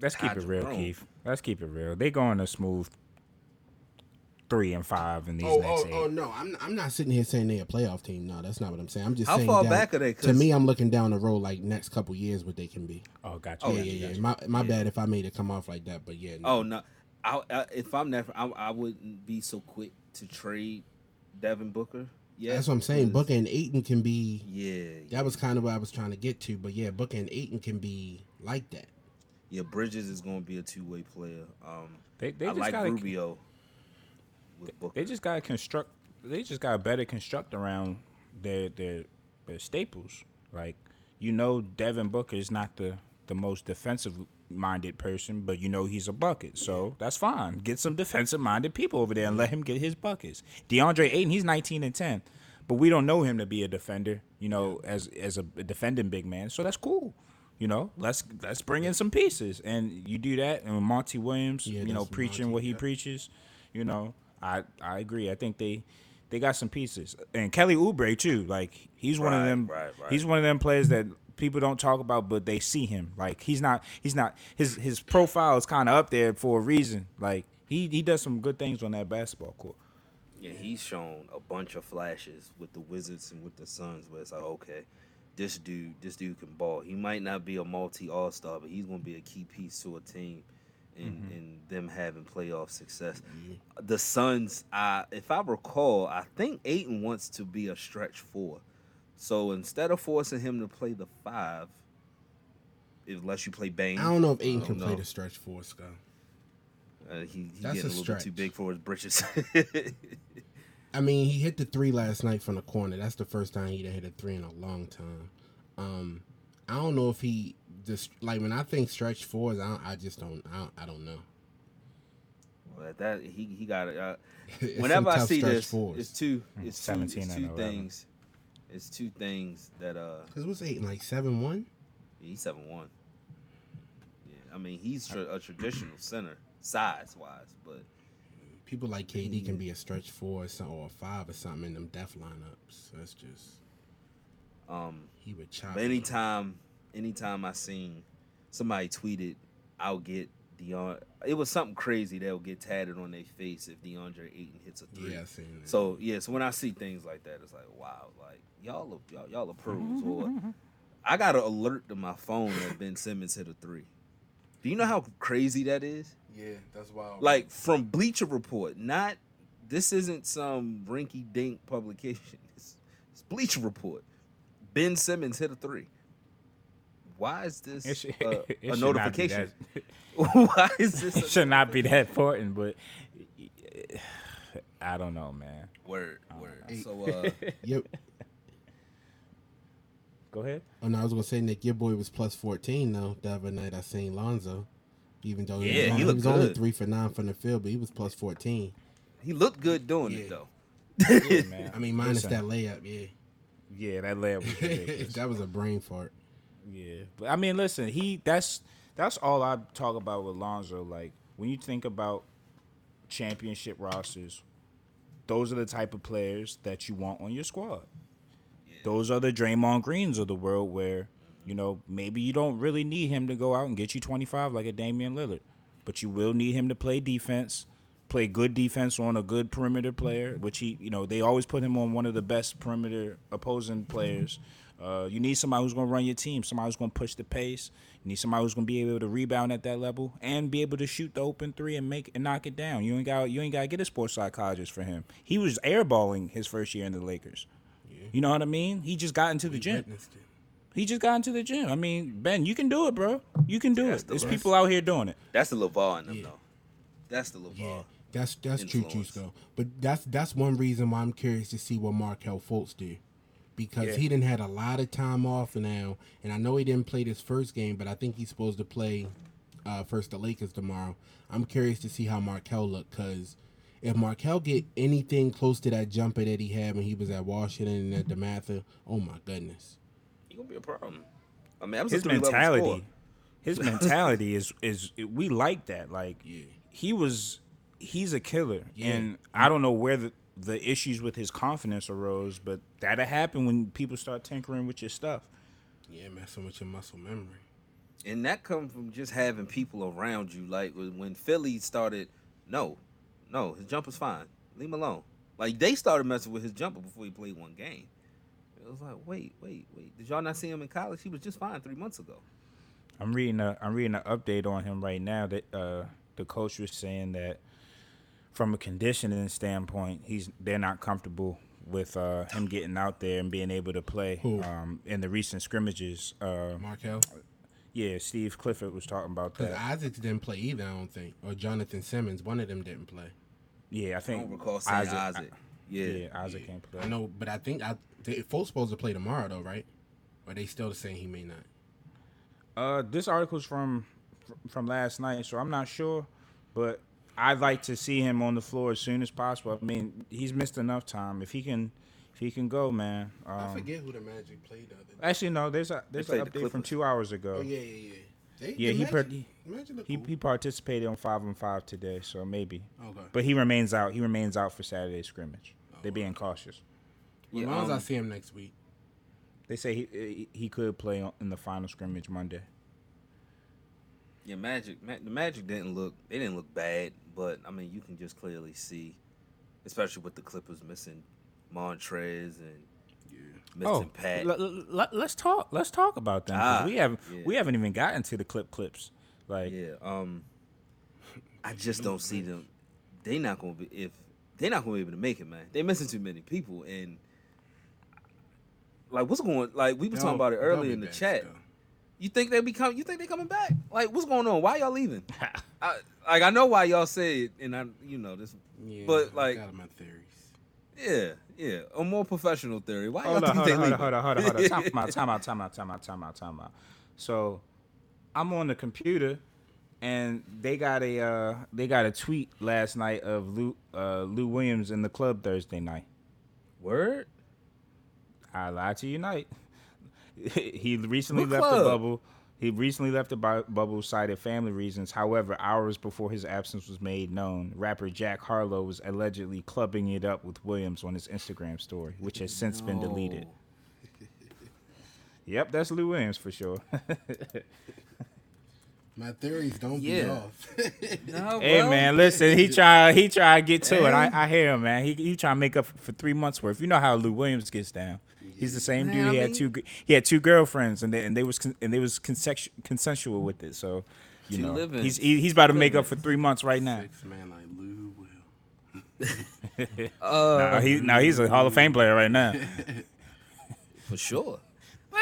Let's keep Todd it real, Jerome. Keith. Let's keep it real. They going to smooth three and five in these oh, next oh, oh eight. oh no, I'm I'm not sitting here saying they a playoff team. No, that's not what I'm saying. I'm just How saying far down- back are they? To 'Cause- me, I'm looking down the road like next couple years what they can be. Oh, gotcha. Oh, yeah, gotcha, yeah, yeah. gotcha. My my bad if I made it come off like that, but yeah. Oh no! I, I, if I'm never, I, I wouldn't be so quick to trade Devin Booker. Yeah, that's what I'm saying. Booker and Ayton can be. Yeah, That was kind of what I was trying to get to, but yeah, Booker and Ayton can be like that. Yeah. Bridges is going to be a two way player. Um, They they I just like gotta Rubio. With they just gotta construct. They just got to better construct around their their their staples. Like you know, Devin Booker is not the the most defensive minded person, but you know he's a bucket, so that's fine. Get some defensive minded people over there and let him get his buckets. DeAndre Ayton, he's 19 and 10, but we don't know him to be a defender. You know, as as a defending big man, so that's cool. You know, let's let's bring in some pieces, and you do that. And Monty Williams, Yeah, you know, preaching Monty, what he yep. preaches. You know, I I agree. I think they they got some pieces, and Kelly Oubre too. Like he's one of them. right, right. He's one of them players that people don't talk about, but they see him. Like he's not he's not his his profile is kind of up there for a reason. Like he he does some good things on that basketball court. Yeah, he's shown a bunch of flashes with the Wizards and with the Suns where it's like, okay, this dude, this dude can ball. He might not be a multi All Star, but he's gonna be a key piece to a team and and them having playoff success. The Suns, uh, if I recall, I think Ayton wants to be a stretch four. So instead of forcing him to play the five, unless you play Bane, I don't know if Ayton can don't play know. the stretch four, Scott. Uh, he he That's getting a a, little bit too big for his britches. [laughs] I mean, he hit the three last night from the corner. That's the first time he'd hit a three in a long time. Um, I don't know if he just like when I think stretch fours. I don't, I just don't. I don't, I don't know. Well, at that he he got it. Uh, [laughs] whenever I see this, fours. it's two. It's two, 17 it's two 11. things. It's two things that uh Cause what's eight like seven one? he's seven one. Yeah, I mean he's tra- a traditional center size wise, but People like KD can be a stretch four or, something, or a five or something in them death lineups. That's just um he would chop. but it. anytime anytime I seen somebody tweeted I'll get Deon it was something crazy that'll get tatted on their face if DeAndre Ayton hits a three. Yeah, I seen that. So yeah, so when I see things like that, it's like wow, like y'all are, y'all, y'all are pros. Or I got an alert to my phone that Ben Simmons hit a three. Do you know how crazy that is? yeah, that's wild. Like from Bleacher Report, not this isn't some rinky dink publication. It's, it's Bleacher Report. Ben Simmons hit a three. Why is this It, should, a, it a should not be notification? Why is [laughs] this? it A should not be that [laughs] important, but [sighs] I don't know, man. word, word. Hey. So [laughs] uh, yep. Go ahead. Oh no, I was gonna say Nick, your boy was plus fourteen though. The other night I seen Lonzo, even though he Yeah, was, he only, was only three for nine from the field, but he was plus fourteen. he looked good doing Yeah. it though. Yeah, [laughs] man. I mean, minus Listen, that layup, yeah. Yeah, that layup was ridiculous. [laughs] that was a brain fart. Yeah, but I mean, listen, he that's That's all I talk about with Lonzo. Like when you think about championship rosters, those are the type of players that you want on your squad. Those are the Draymond Greens of the world where, you know, maybe you don't really need him to go out and get you 25 like a Damian Lillard, but you will need him to play defense, play good defense on a good perimeter player, which he, you know, they always put him on one of the best perimeter opposing players. Uh, you need somebody who's going to run your team, somebody who's going to push the pace. You need somebody who's going to be able to rebound at that level and be able to shoot the open three and make and knock it down. You ain't got you ain't got to get a sports psychologist for him. He was airballing his first year in the Lakers. You know what I mean? He just got into the gym. He just got into the gym. I mean, Ben, you can do it, bro. You can do That's it. the There's best. people out here doing it. That's the LeVar in them Yeah. though. That's the LeVar. Yeah, that's that's true, influence. Cusco. But that's that's one reason why I'm curious to see what Markelle Fultz did, because Yeah. he didn't had a lot of time off now, and I know he didn't play this first game, but I think he's supposed to play uh, first the Lakers tomorrow. I'm curious to see how Markelle look, because if Markelle get anything close to that jumper that he had when he was at Washington and at DeMatha, mm-hmm. oh my goodness. He gonna be a problem. I mean, His mentality, his [laughs] mentality is is we like that. Like Yeah. he was, he's a killer, Yeah. and I don't know where the the issues with his confidence arose, but that'll happen when people start tinkering with your stuff. Yeah, messing with your muscle memory. and that comes from just having people around you. Like when when Philly started, no, no, his jumper's fine. Leave him alone. Like they started messing with his jumper before he played one game. It was like, wait, wait, wait. Did y'all not see him in college? He was just fine three months ago. I'm reading a I'm reading an update on him right now that uh, the coach was saying that from a conditioning standpoint, he's they're not comfortable with uh, him getting out there and being able to play um, in the recent scrimmages. Uh, Markelle? Yeah, Steve Clifford was talking about that. Isaacs didn't play either, I don't think. Or Jonathan Simmons, one of them didn't play. Yeah, I I think don't recall saying Isaac. Yeah. Yeah, Isaac can't play. I know, but I think I they, Fultz supposed to play tomorrow though, right? Or they still saying he may not. Uh, this article's from from last night, so I'm not sure, but I'd like to see him on the floor as soon as possible. I mean, he's missed enough time. If he can, if he can go, man. Um, I forget who the Magic played the other day. Actually, no. There's a there's an played the update from two hours ago. Oh yeah, yeah, yeah. They, Yeah, the he per- Magic, Magic He cool. he participated on five on five today, so maybe. Okay. But he remains out. He remains out for Saturday's scrimmage. They're being cautious. As Yeah, long as I um, see him next week. They say he he could play in the final scrimmage Monday. Yeah, Magic. Ma- the Magic didn't look. They didn't look bad, but I mean, you can just clearly see, especially with the Clippers missing Montrezl and missing Pat. l- l- let's talk. Let's talk about them. Ah, we haven't yeah. we haven't even gotten to the clip clips. Like Yeah. Um, I just don't see them. They not gonna be if they not gonna be able to make it, man. They missing too many people, and like what's going? Like we was talking about it They'll- they'll earlier in the chat. still. You think they become? You think they coming back? Like what's going on? Why y'all leaving? [laughs] I, like I know why y'all say it, and I you know this, Yeah, but like got my theories. yeah, yeah, a more professional theory. Why y'all Hold on, think hold on, hold on, hold on, hold on, hold on. Time out, time out, time out, time out, time out, time out. So, I'm on the computer, and they got a uh, they got a tweet last night of Lou uh, Lou Williams in the club Thursday night. Word. I lied to Unite. [laughs] he recently What left the bubble. He recently left the bu- bubble, cited family reasons. However, hours before his absence was made known, rapper Jack Harlow was allegedly clubbing it up with Williams on his Instagram story, which has since been deleted. Yep, that's Lou Williams for sure. [laughs] My theories don't be off. [laughs] No, hey bro. man, listen, he try he try to get to it. I, I hear him, man. He he try to make up for three months worth. You know how Lou Williams gets down. He's the same dude. He had two he had two girlfriends, and they and they was con- and they was consensual consensual with it. So you Two know living- he's he, he's about to make up for three months right now. Six man like Lou will. [laughs] Uh, now he now he's a Hall of Fame player right now. [laughs] for sure.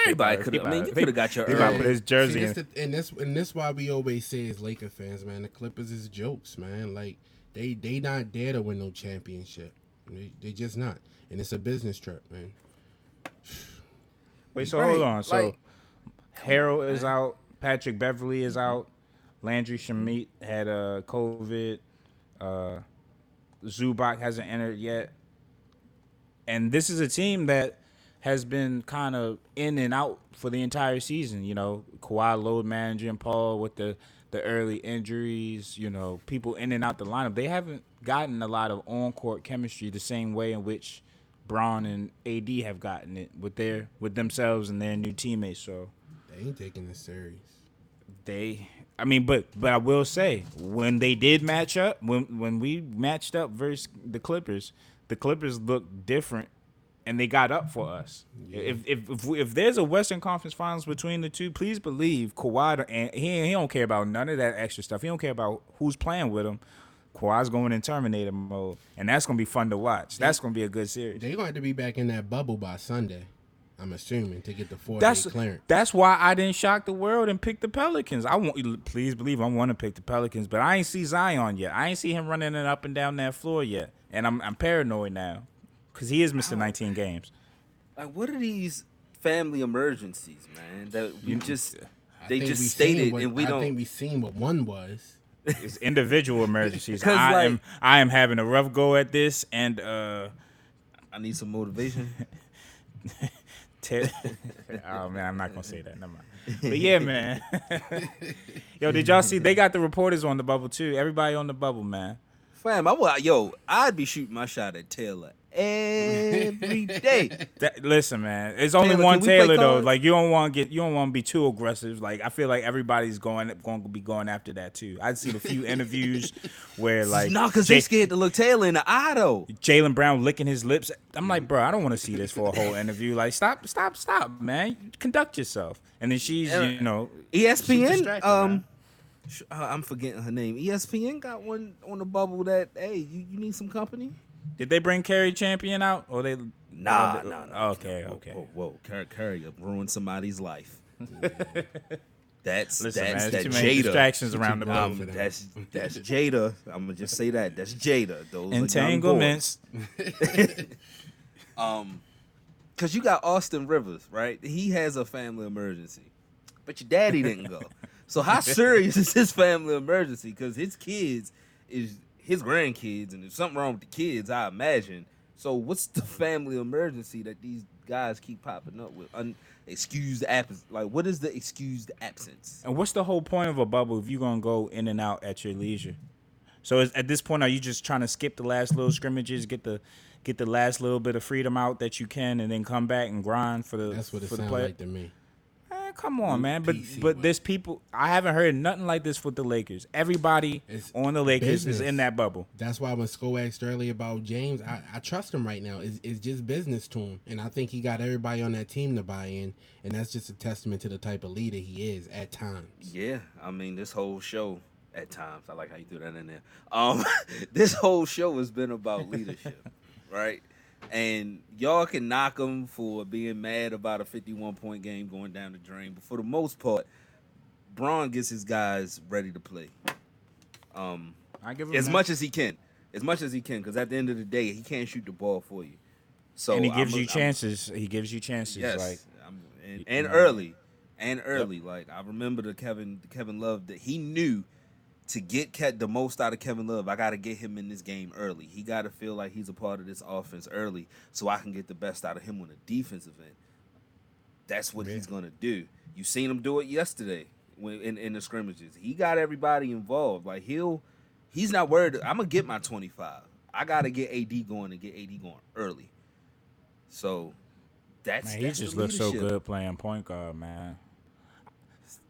Everybody could have. I mean, you could have got your. He about early- put his jersey See, in. this the, and this and this why we always say as Laker fans, man, the Clippers is jokes, man. Like they they not there to win no championship. They, they just not, and it's a business trip, man. Wait, so Right, hold on. So like- Harrell is out. Patrick Beverley is out. Landry Shamet had uh, COVID. Uh, Zubac hasn't entered yet. And this is a team that has been kind of in and out for the entire season. You know, Kawhi load managing Paul with the the early injuries. You know, people in and out the lineup. They haven't gotten a lot of on court chemistry the same way in which Bron and AD have gotten it with their with themselves and their new teammates. So They ain't taking this series. they I mean but but I will say when they did match up when when we matched up versus the Clippers the Clippers looked different and they got up for us. If if if, we, if there's a Western Conference Finals between the two, please believe Kawhi and he he don't care about none of that extra stuff. He don't care about who's playing with him. Kawhi's going in Terminator mode, and that's gonna be fun to watch. That's gonna be a good series. They're going to have to be back in that bubble by Sunday. I'm assuming to get the four That's day clearance. that's why I didn't shock the world and pick the Pelicans. I want you please believe I want to pick the Pelicans, but I ain't see Zion yet. I ain't see him running it up and down that floor yet, and I'm I'm paranoid now because he is missing 19 games. Like, what are these family emergencies, man? That we just I they just stated what- and we I don't. think we've seen what one was. It's individual emergencies. [laughs] I like- am I am having a rough go at this, and uh, I need some motivation. [laughs] Ted. [laughs] oh man, I'm not gonna say that. Never mind. But yeah, man. Yo, did y'all see? They got the reporters on the bubble too. Everybody on the bubble, man. Fam, I yo, I'd be shooting my shot at Taylor every day. [laughs] That, listen, man. It's only Taylor, one can we play Taylor though. Like you don't want to get, you don't want to be too aggressive. Like I feel like everybody's going going to be going after that too. I've seen a few [laughs] interviews where like no, because they scared to look Taylor in the eye though. Jaylen Brown licking his lips. I'm like, bro, I don't want to see this for a whole interview. Like, stop, stop, stop, man. Conduct yourself. And then she's, you know, ESPN, um, uh, I'm forgetting her name. ESPN got one on the bubble that hey, you, you need some company. Did they bring Cari Champion out or they? Nah, or nah, nah. Okay, Whoa, okay. Whoa, whoa. Curry, Curry ruined somebody's life. [laughs] That's Listen, that's man, that too Jada. distractions around the Um, bubble. that's that's Jada. I'm gonna just say that. That's Jada. Those are young Entanglements. [laughs] Um, cause you got Austin Rivers, right? He has a family emergency, but your daddy didn't go. So how [laughs] serious is his family emergency? Cause his kids is his grandkids, and there's something wrong with the kids, I imagine. So what's the family emergency that these guys keep popping up with? Un- excused absence. Like what is the excused absence? And what's the whole point of a bubble if you're gonna go in and out at your leisure? So is, at this point, are you just trying to skip the last little scrimmages, get the get the last little bit of freedom out that you can, and then come back and grind for the That's what it for the sounds like to me. Man, come on, man. But PC but way. there's people. I haven't heard nothing like this with the Lakers. Everybody It's on the Lakers is business. in that bubble. That's why when Sco asked earlier about James, I, I trust him right now. It's, it's just business to him. And I think he got everybody on that team to buy in. And that's just a testament to the type of leader he is at times. Yeah, I mean this whole show at times. I like how you threw that in there. Um, [laughs] this whole show has been about leadership, [laughs] right? And y'all can knock him for being mad about a 51 point game going down the drain, but for the most part, Bron gets his guys ready to play. Um, I give him as that. much as he can, as much as he can, because at the end of the day, he can't shoot the ball for you. So and he gives I'm- you I'm- chances. he gives you chances. Yes, Like I'm- and, and early, and early. Like I remember the Kevin the Kevin Love that he knew to get the most out of Kevin Love. I got to get him in this game early. He got to feel like he's a part of this offense early, so I can get the best out of him on the defensive end. That's what he's gonna do. You seen him do it yesterday when in, in the scrimmages. He got everybody involved. Like he'll, he's not worried. I'm gonna get my 25. I gotta get AD going and get AD going early. So that's man, he just looks so good playing point guard, man.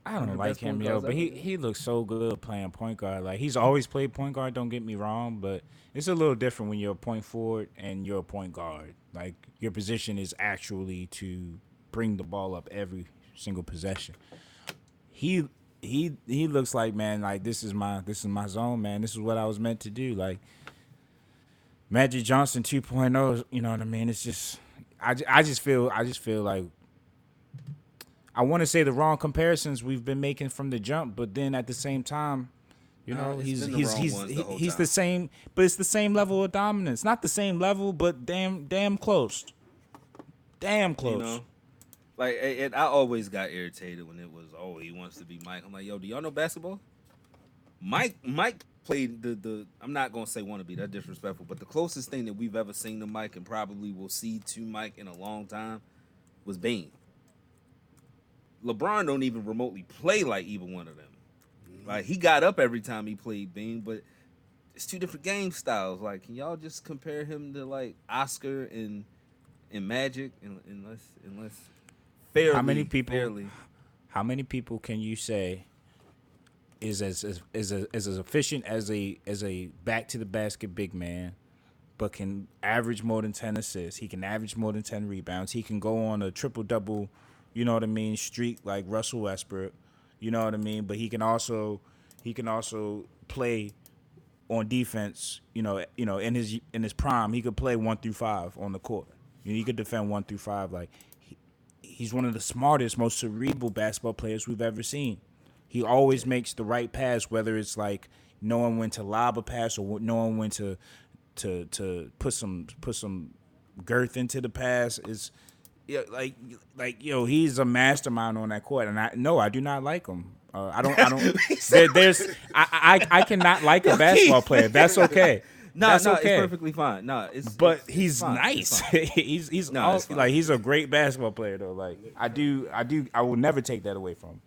I don't like him, yo, but he, he looks so good playing point guard. Like he's always played point guard. Don't get me wrong, but it's a little different when you're a point forward and you're a point guard. Like your position is actually to bring the ball up every single possession. He he he looks like man, like this is my this is my zone, man. This is what I was meant to do. Like Magic Johnson 2.0, you know what I mean? It's just I, I just feel I just feel like I want to say the wrong comparisons we've been making from the jump, but then at the same time, you know, it's he's he's he's the he's the same, but it's the same level of dominance. Not the same level, but damn damn close. Damn close. You know, like and I always got irritated when it was oh he wants to be Mike. I'm like yo, do y'all know basketball? Mike Mike played the the. I'm not gonna say want to be that disrespectful, but the closest thing that we've ever seen to Mike and probably will see to Mike in a long time was Bean. LeBron don't even remotely play like either one of them. Like he got up every time he played Bean, but it's two different game styles. Like, can y'all just compare him to like Oscar and and Magic, and unless unless fairly, How many people- fairly, How many people can you say is as is is, as- as efficient as a as a back to the basket big man, but can average more than ten assists? He can average more than ten rebounds. He can go on a triple double, you know what I mean, streak like Russell Westbrook. You know what I mean? But he can also he can also play on defense. You know, you know, in his in his prime, he could play one through five on the court. You know, he could defend one through five. Like he, he's one of the smartest, most cerebral basketball players we've ever seen. He always makes the right pass, whether it's like knowing when to lob a pass or knowing when to to to put some put some girth into the pass. Is like like yo, he's a mastermind on that court, and I no, I do not like him. Uh, I don't. I don't. [laughs] there, there's. I, I I cannot like a [laughs] basketball player. That's okay. no, That's no, okay. it's perfectly fine. No, it's But it's- he's it's nice. [laughs] he's he's No, all- like he's a great basketball player though. Like I do I do I will never take that away from him.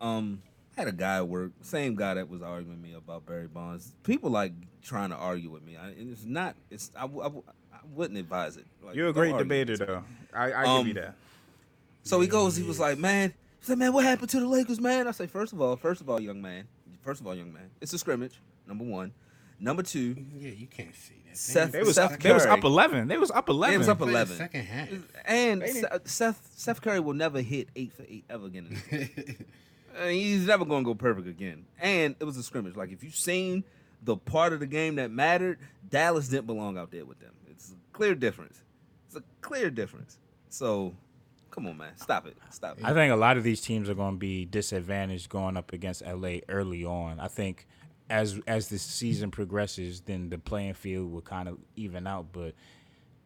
um I had a guy at work, same guy that was arguing with me about Barry Bonds. People like trying to argue with me. I, and it's not. It's I, w- I w- I wouldn't advise it. Like, You're a great debater though. I, I Um, give you that. So he goes. He was like, "Man, he said, man, what happened to the Lakers, man?" I say, first of all, first of all, young man, first of all, young man, it's a scrimmage. Number one. Number two, Yeah, you can't see that. Seth- They was Seth up, they was up eleven. They was up eleven. it was up Play eleven. Second half. And Seth, Seth Seth Curry will never hit eight for eight ever again. in. [laughs] I mean, he's never going to go perfect again. And it was a scrimmage. Like if you've seen the part of the game that mattered, Dallas didn't belong out there with them. Clear difference. It's a clear difference. So, come on, man, stop it, stop it. I think a lot of these teams are going to be disadvantaged going up against LA early on. I think as as the season progresses, then the playing field will kind of even out. But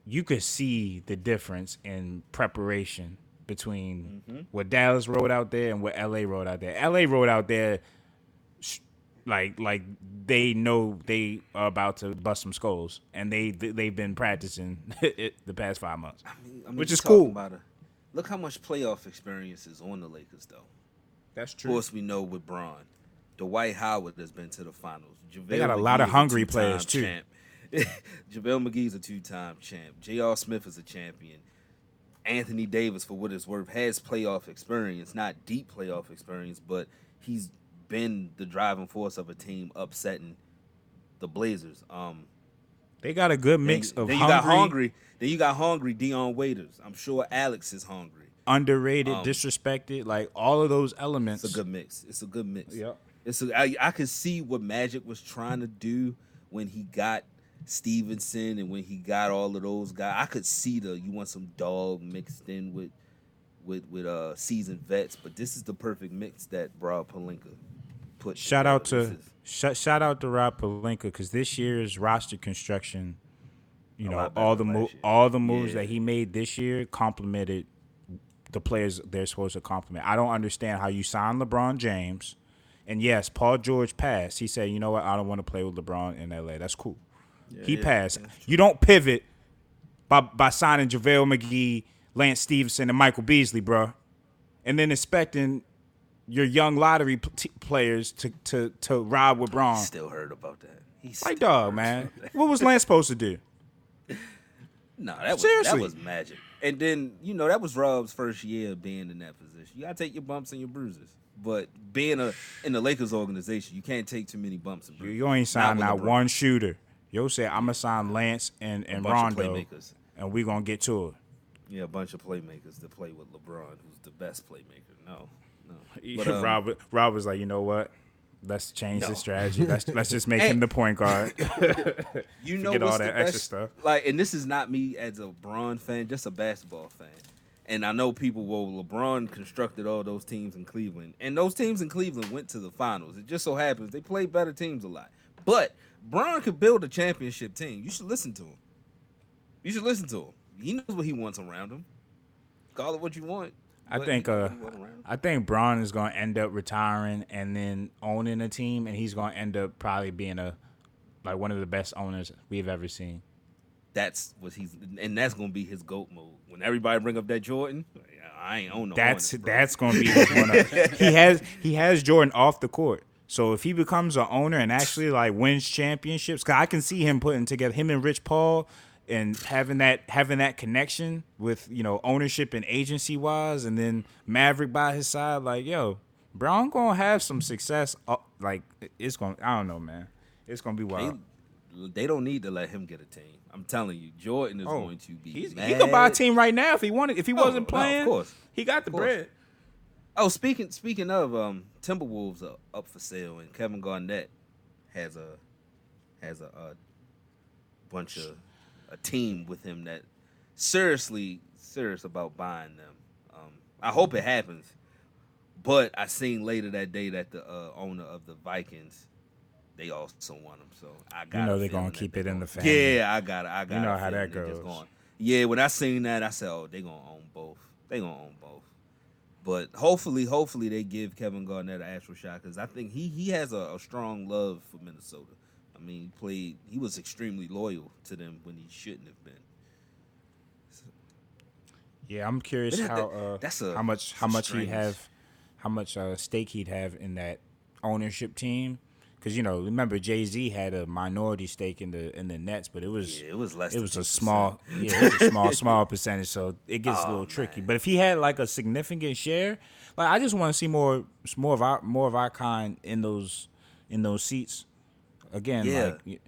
you could see the difference in preparation between mm-hmm. what Dallas rode out there and what LA rode out there. LA rode out there sh- like like they know they are about to bust some skulls, and they they've been practicing [laughs] it the past five months. I mean, which you're is cool. About a, look how much playoff experience is on the Lakers, though. That's true. Of course, we know with Bron, Dwight Howard has been to the finals. JaVale got a lot of hungry players, too. Champ. [laughs] JaVale McGee's a two-time champ. J.R. Smith is a champion. Anthony Davis, for what it's worth, has playoff experience, not deep playoff experience, but he's been the driving force of a team upsetting the Blazers. Um, They got a good mix then, of you hungry, got hungry. Then you got hungry Dion Waiters. I'm sure Alex is hungry. underrated, Um, disrespected, like all of those elements. It's a good mix. It's a good mix. Yep. It's a, I, I could see what Magic was trying to do when he got Stephenson and when he got all of those guys. I could see the you want some dog mixed in with with with uh seasoned vets, but this is the perfect mix that Rob Pelinka put. Shout out to shout, shout out to Rob Pelinka because this year's roster construction, you know, all the mo- all the moves Yeah. that he made this year complemented the players they're supposed to compliment. I don't understand how you sign LeBron James, and yes, Paul George passed. He said, "You know what? I don't want to play with LeBron in LA. That's cool." he yeah, passed. You don't pivot by by signing JaVale McGee, Lance Stephenson, and Michael Beasley, bro, and then expecting your young lottery p- t- players to to to ride with Bron. still heard about that. He's Like dog, man. What was Lance supposed to do? [laughs] No, that was Seriously. that was magic. And then you know that was Rob's first year of being in that position. You gotta take your bumps and your bruises. But being a in the Lakers organization, you can't take too many bumps and You, bruises. you ain't signed with not one shooter. Yo said I'm gonna sign Lance and and Rondo, and we gonna get to it. Yeah, a bunch of playmakers to play with LeBron, who's the best playmaker. No, no. But, [laughs] um, Rob, Rob was like, you know what? Let's change No. the strategy. Let's let's just make [laughs] him the point guard. [laughs] you know forget all that extra best- stuff. Like, and this is not me as a LeBron fan, just a basketball fan. And I know people, well, LeBron constructed all those teams in Cleveland, and those teams in Cleveland went to the finals. It just so happens they played better teams a lot. But Bron could build a championship team. You should listen to him. You should listen to him. He knows what he wants around him. Call it what you want. I think uh what he want around him. I think Bron is gonna end up retiring and then owning a team, and he's gonna end up probably being a like one of the best owners we've ever seen. that's what he's and that's gonna be his goat mode. When everybody bring up that Jordan, I ain't own no. That's that's gonna be his one. [laughs] he has he has Jordan off the court. So if he becomes an owner and actually like wins championships, cause I can see him putting together him and Rich Paul and having that having that connection with you know ownership and agency wise, and then Maverick by his side. Like yo, Brown gonna have some success. Uh, like it's gonna I don't know, man. It's gonna be wild. They, they don't need to let him get a team. I'm telling you, Jordan is Oh, going to be. He could buy a team right now if he wanted. If he Oh, wasn't no, of playing, course. he got the bread. Oh, speaking speaking of um, Timberwolves are up for sale, and Kevin Garnett has a has a, a bunch of a team with him that seriously serious about buying them. Um, I hope it happens, but I seen later that day that the uh, owner of the Vikings they also want him, so I got. You know they're gonna keep they it in gonna- the family. Yeah, I got it. I got. You know how that feeling they just goes. gonna- yeah, when I seen that, I said, "Oh, they gonna own both. They gonna own both." But hopefully, hopefully they give Kevin Garnett an actual shot because I think he he has a, a strong love for Minnesota. I mean, he played. He was extremely loyal to them when he shouldn't have been. Yeah, I'm curious But that- how uh, that's a- how much how much he'd have, how much uh, stake he'd have in that ownership team. Because you know, remember Jay Z had a minority stake in the in the Nets, but it was Yeah, it was less It was a 2%. small, yeah, it was a small [laughs] small percentage, so it gets a Oh, little tricky. man. But if he had like a significant share, like I just want to see more more of our more of our kind in those in those seats. Again, Yeah. like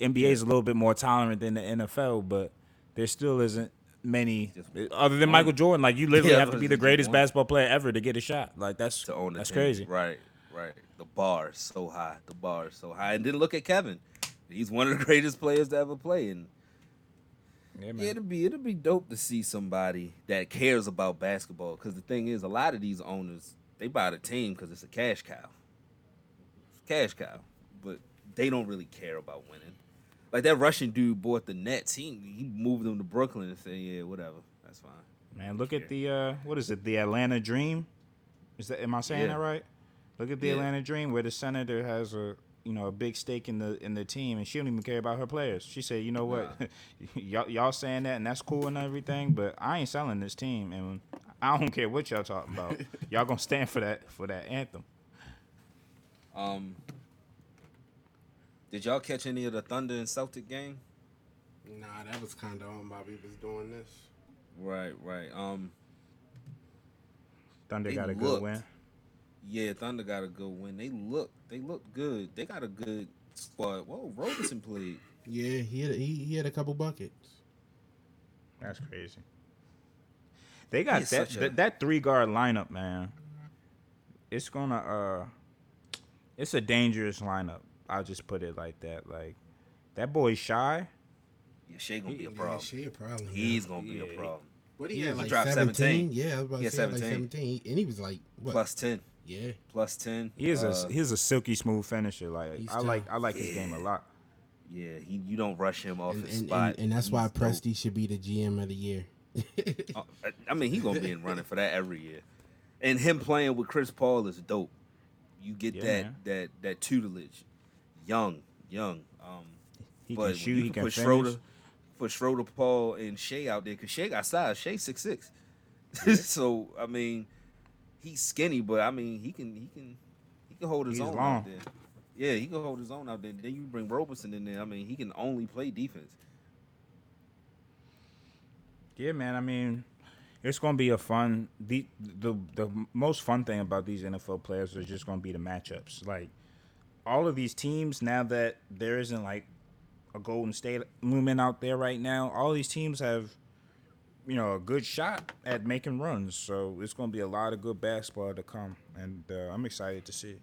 NBA is a little bit more tolerant than the NFL, but there still isn't many other than. Michael Jordan. Like you literally Yeah, have to be the greatest basketball player ever to get a shot. Like that's to own that's crazy. Right, right. The bar is so high. The bar is so high. And then look at Kevin. He's one of the [laughs] greatest players to ever play. And Yeah, it'll be it'll be dope to see somebody that cares about basketball. Because the thing is, a lot of these owners they buy the team because it's a cash cow. It's a cash cow, but they don't really care about winning. Like that Russian dude bought the Nets. He he moved them to Brooklyn and said, "Yeah, whatever, that's fine." Man, look at the uh, what is it? The Atlanta Dream. Is that am I saying Yeah. that right? Look at the Yeah. Atlanta Dream, where the senator has a you know a big stake in the in the team, and she don't even care about her players. She said, you know what, [laughs] y'all y'all saying that, and that's cool and everything, but I ain't selling this team, and I don't care what y'all talking about. [laughs] y'all gonna stand for that for that anthem. Um, did y'all catch any of the Thunder and Celtic game? Nah, that was kind of on Bobby was doing this. Right, right. Um, Thunder got a good win. yeah, Thunder got a good win. They look, they look good. They got a good squad. Whoa, Roberson played. Yeah, he had he, he had a couple buckets. That's crazy. They got He's that such a- that, that three guard lineup, man. It's gonna uh, it's a dangerous lineup. I'll just put it like that. Like that boy shy. Yeah, Shai gonna be a problem. Yeah, problem. she a problem. He's gonna be a problem. what he he had was like dropped 17? 17. Yeah, I was about He to had say like 17. 17, and he was like what? Plus ten. Yeah, Plus ten. He is Uh, a he's a silky smooth finisher. Like He's I like. I like his game a lot. Yeah, he, you don't rush him off and, his and, spot. and, and that's why He's dope. Presti should be the GM of the year. Uh, I- I mean, he gonna be in running for that every year. And him playing with Chris Paul is dope. You get Yeah, that man. that that tutelage, young, young. Um, He but can shoot. you He can put finish. Schroeder, put Schroeder, Paul, and Shai out there because Shai got size. Shai six six. [laughs] so I mean, he's skinny, but I mean he can he can he can hold his He's own long. out there. Yeah, he can hold his own out there. Then you bring Roberson in there. I mean, he can only play defense. Yeah, man. I mean, it's gonna be a fun. The the the most fun thing about these NFL players is just gonna be the matchups. Like all of these teams now that there isn't like a Golden State looming out there right now. All these teams have, you know, a good shot at making runs. So it's gonna be a lot of good basketball to come, and uh, I'm excited to see. it.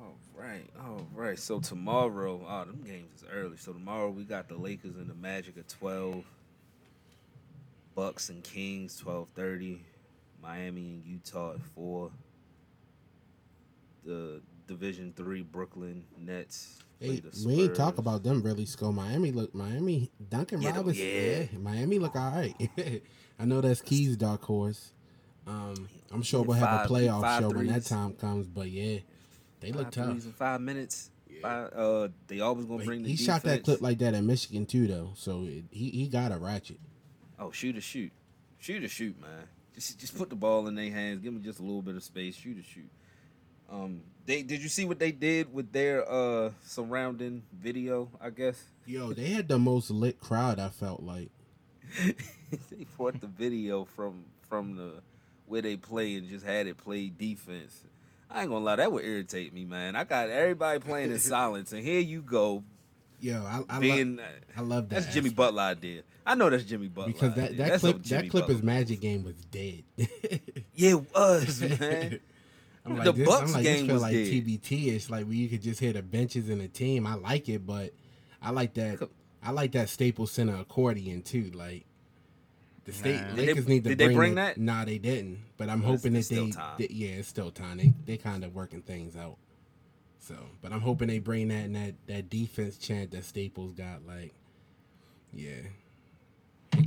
All right, all right. So tomorrow, oh, them games is early. So tomorrow we got the Lakers and the Magic at twelve. Bucks and Kings twelve thirty. Miami and Utah at four. The Division three Brooklyn Nets. Hey, we ain't talk about them really. Score Miami look Miami Duncan Yeah, Robinson. yeah. Yeah. Miami look all right. [laughs] I know that's Keys dark horse. Um, I'm sure we'll have five- a playoff five show when that time comes. But yeah, they look tough. in five minutes. Fine, Uh, they always gonna But bring the. he shot that clip like that at Michigan too, though. So it, he he got a ratchet. Oh, shoot a shoot, shoot a shoot, man. Just just put the ball in their hands. Give them just a little bit of space. Shoot a shoot. Um, they did you see what they did with their uh surrounding video? I guess Yo, they had the most lit crowd. I felt like. [laughs] they brought the video from from the where they play and just had it play defense. I ain't gonna lie, that would irritate me, man. I got everybody playing in [laughs] silence, and here you go Yo, I I, being. lo- I love that. that's Jimmy. Butler idea. I know that's Jimmy Butler because that, that clip that clip Butler is Magic game was dead. [laughs] Yeah, it was man. I'm The like, this, Bucks I'm like, game this feel was like dead. TBT ish, like where you could just hear the benches and the team. I like it, but I like that. I like that Staples Center accordion too. Like the state Nah. Did Lakers they- need to did they bring, bring it. that? Nah, they didn't. But I'm Well, hoping it's- that it's they, still they- yeah, it's still time. They they kind of working things out. So, but I'm hoping they bring that and that that defense chant that Staples got. Like, yeah,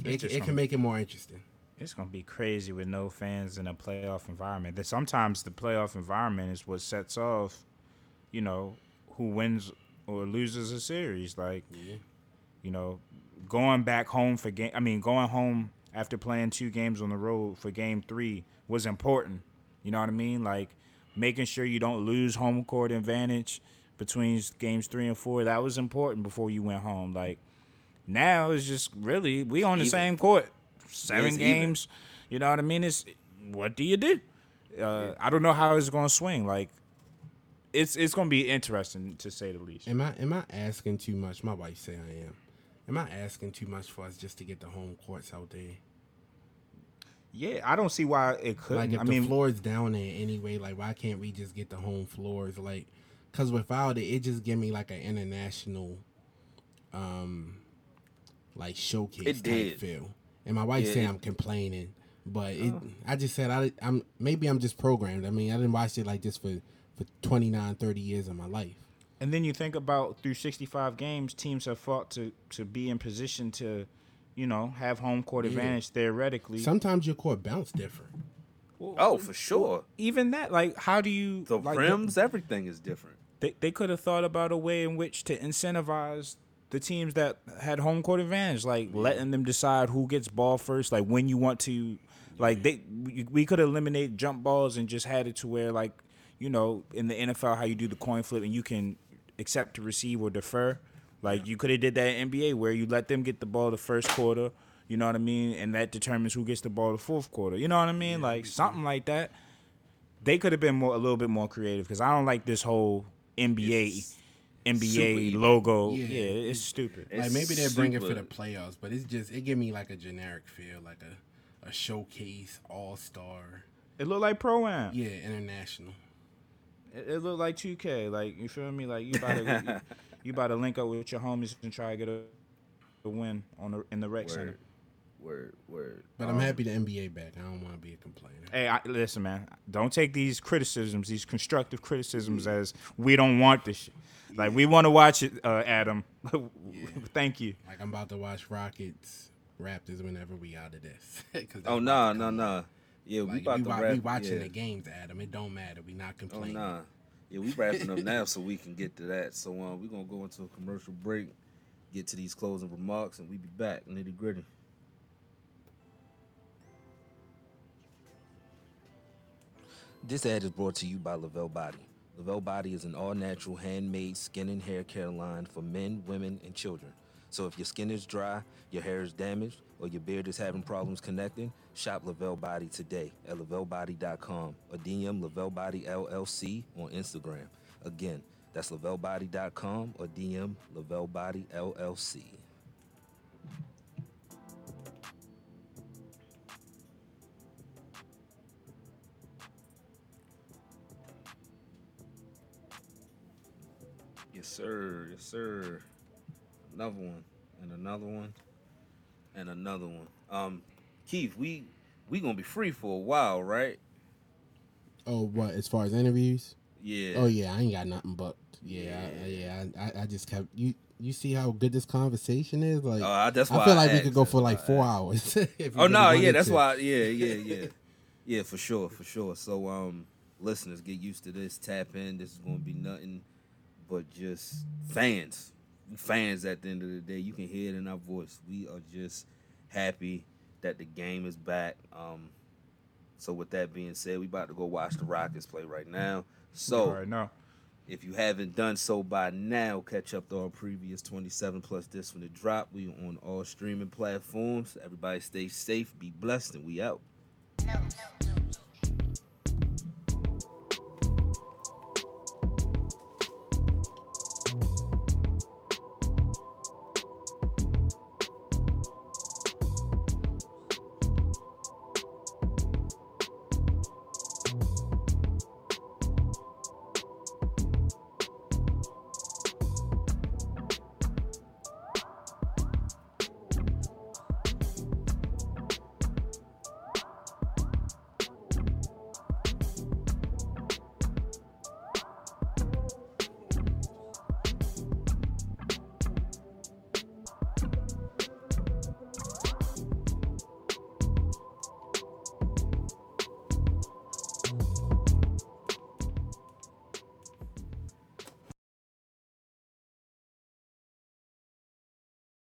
it, it, it can make it more interesting. It's gonna be crazy with no fans in a playoff environment. That sometimes the playoff environment is what sets off, you know, who wins or loses a series. Like, you know, going back home for game. I mean, going home after playing two games on the road for game three was important. You know what I mean? Like making sure you don't lose home court advantage between games three and four. That was important before you went home. Like now it's just really we on the Even. same court, seven it's even. games. You know what I mean? It's what do you do? Uh, I don't know how it's gonna swing. Like it's it's gonna be interesting to say the least. Am I am I asking too much? My wife say I am. Am I asking too much for us just to get the home courts out there? Yeah, I don't see why it couldn't. Like if I the mean, floor is down there anyway, like why can't we just get the home floors? Like, cause without it, it just give me like an international, um, like showcase It type did. feel. And my wife Yeah, say it- I'm complaining, but it, oh. I just said I, I'm maybe I'm just programmed. I mean, I didn't watch it like this for for 29, 30 years of my life. And then you think about through 65 games, teams have fought to to be in position to, you know, have home court advantage theoretically. Sometimes your court bounce different. Oh, for sure. Even that, like, how do you The like, rims, everything is different. They they could have thought about a way in which to incentivize the teams that had home court advantage, like letting them decide who gets ball first, like when you want to, like they we, could eliminate jump balls and just had it to where like you know in the NFL how you do the coin flip and you can accept to receive or defer. Like you could have did that in NBA where you let them get the ball the first quarter, you know what I mean, and that determines who gets the ball the fourth quarter. You know what I mean? like something like that. They could have been more a little bit more creative because I don't like this whole NBA super NBA evil. logo. Yeah. Yeah, it's stupid. It's like maybe they're bringing for the playoffs, but it's just it give me like a generic feel, like a a showcase all star. It looked like pro am. Yeah, international. It, it looked like 2K. Like you feel me? Like you about to [laughs] you, you about to link up with your homies and try to get a, a win on the in the rec center. Word, word, word. But I'm happy the NBA back. I don't want to be a complainer. Hey, I, listen, man. Don't take these criticisms, these constructive criticisms, as we don't want this shit. Like we want to watch it, uh, Adam. [laughs] Thank you. Like I'm about to watch Rockets Raptors whenever we out of this. [laughs] Oh about no, to no, no. out. Yeah, we about we, to wa- wrap. we watching yeah. the games, Adam. It don't matter. We not complaining. Oh complaining. nah. Yeah, we wrapping up [laughs] now, so we can get to that. So um, we're gonna go into a commercial break, get to these closing remarks, and we be back nitty gritty. This ad is brought to you by Lavelle Body. Lavelle Body is an all-natural, handmade skin and hair care line for men, women, and children. So if your skin is dry, your hair is damaged, or your beard is having problems connecting, shop Lavelle Body today at lavellebody.com or DM Lavelle Body LLC on Instagram. Again, that's lavellebody.com or DM Lavelle Body LLC. Yes, sir. Yes, sir. Another one, and another one, and another one. Um, Keith, we we gonna be free for a while, right? Oh, what? As far as interviews? Yeah. Oh yeah, I ain't got nothing but yeah, I, yeah. I, I, just kept you. You see how good this conversation is? Like, Oh, I- that's I feel I like we could go for like four hours. [laughs] Oh no, yeah, that's to. why. Yeah, [laughs] yeah, yeah, yeah, for sure, for sure. So, um, listeners, get used to this. Tap in. This is gonna be nothing but just fans. Fans at the end of the day. You can hear it in our voice. We are just happy that the game is back. Um, so with that being said, we about to go watch the Rockets play right now. So All right, now. if you haven't done so by now, catch up to our previous 27 plus this one to drop. We on all streaming platforms. Everybody stay safe, be blessed, and we out. no, no, no.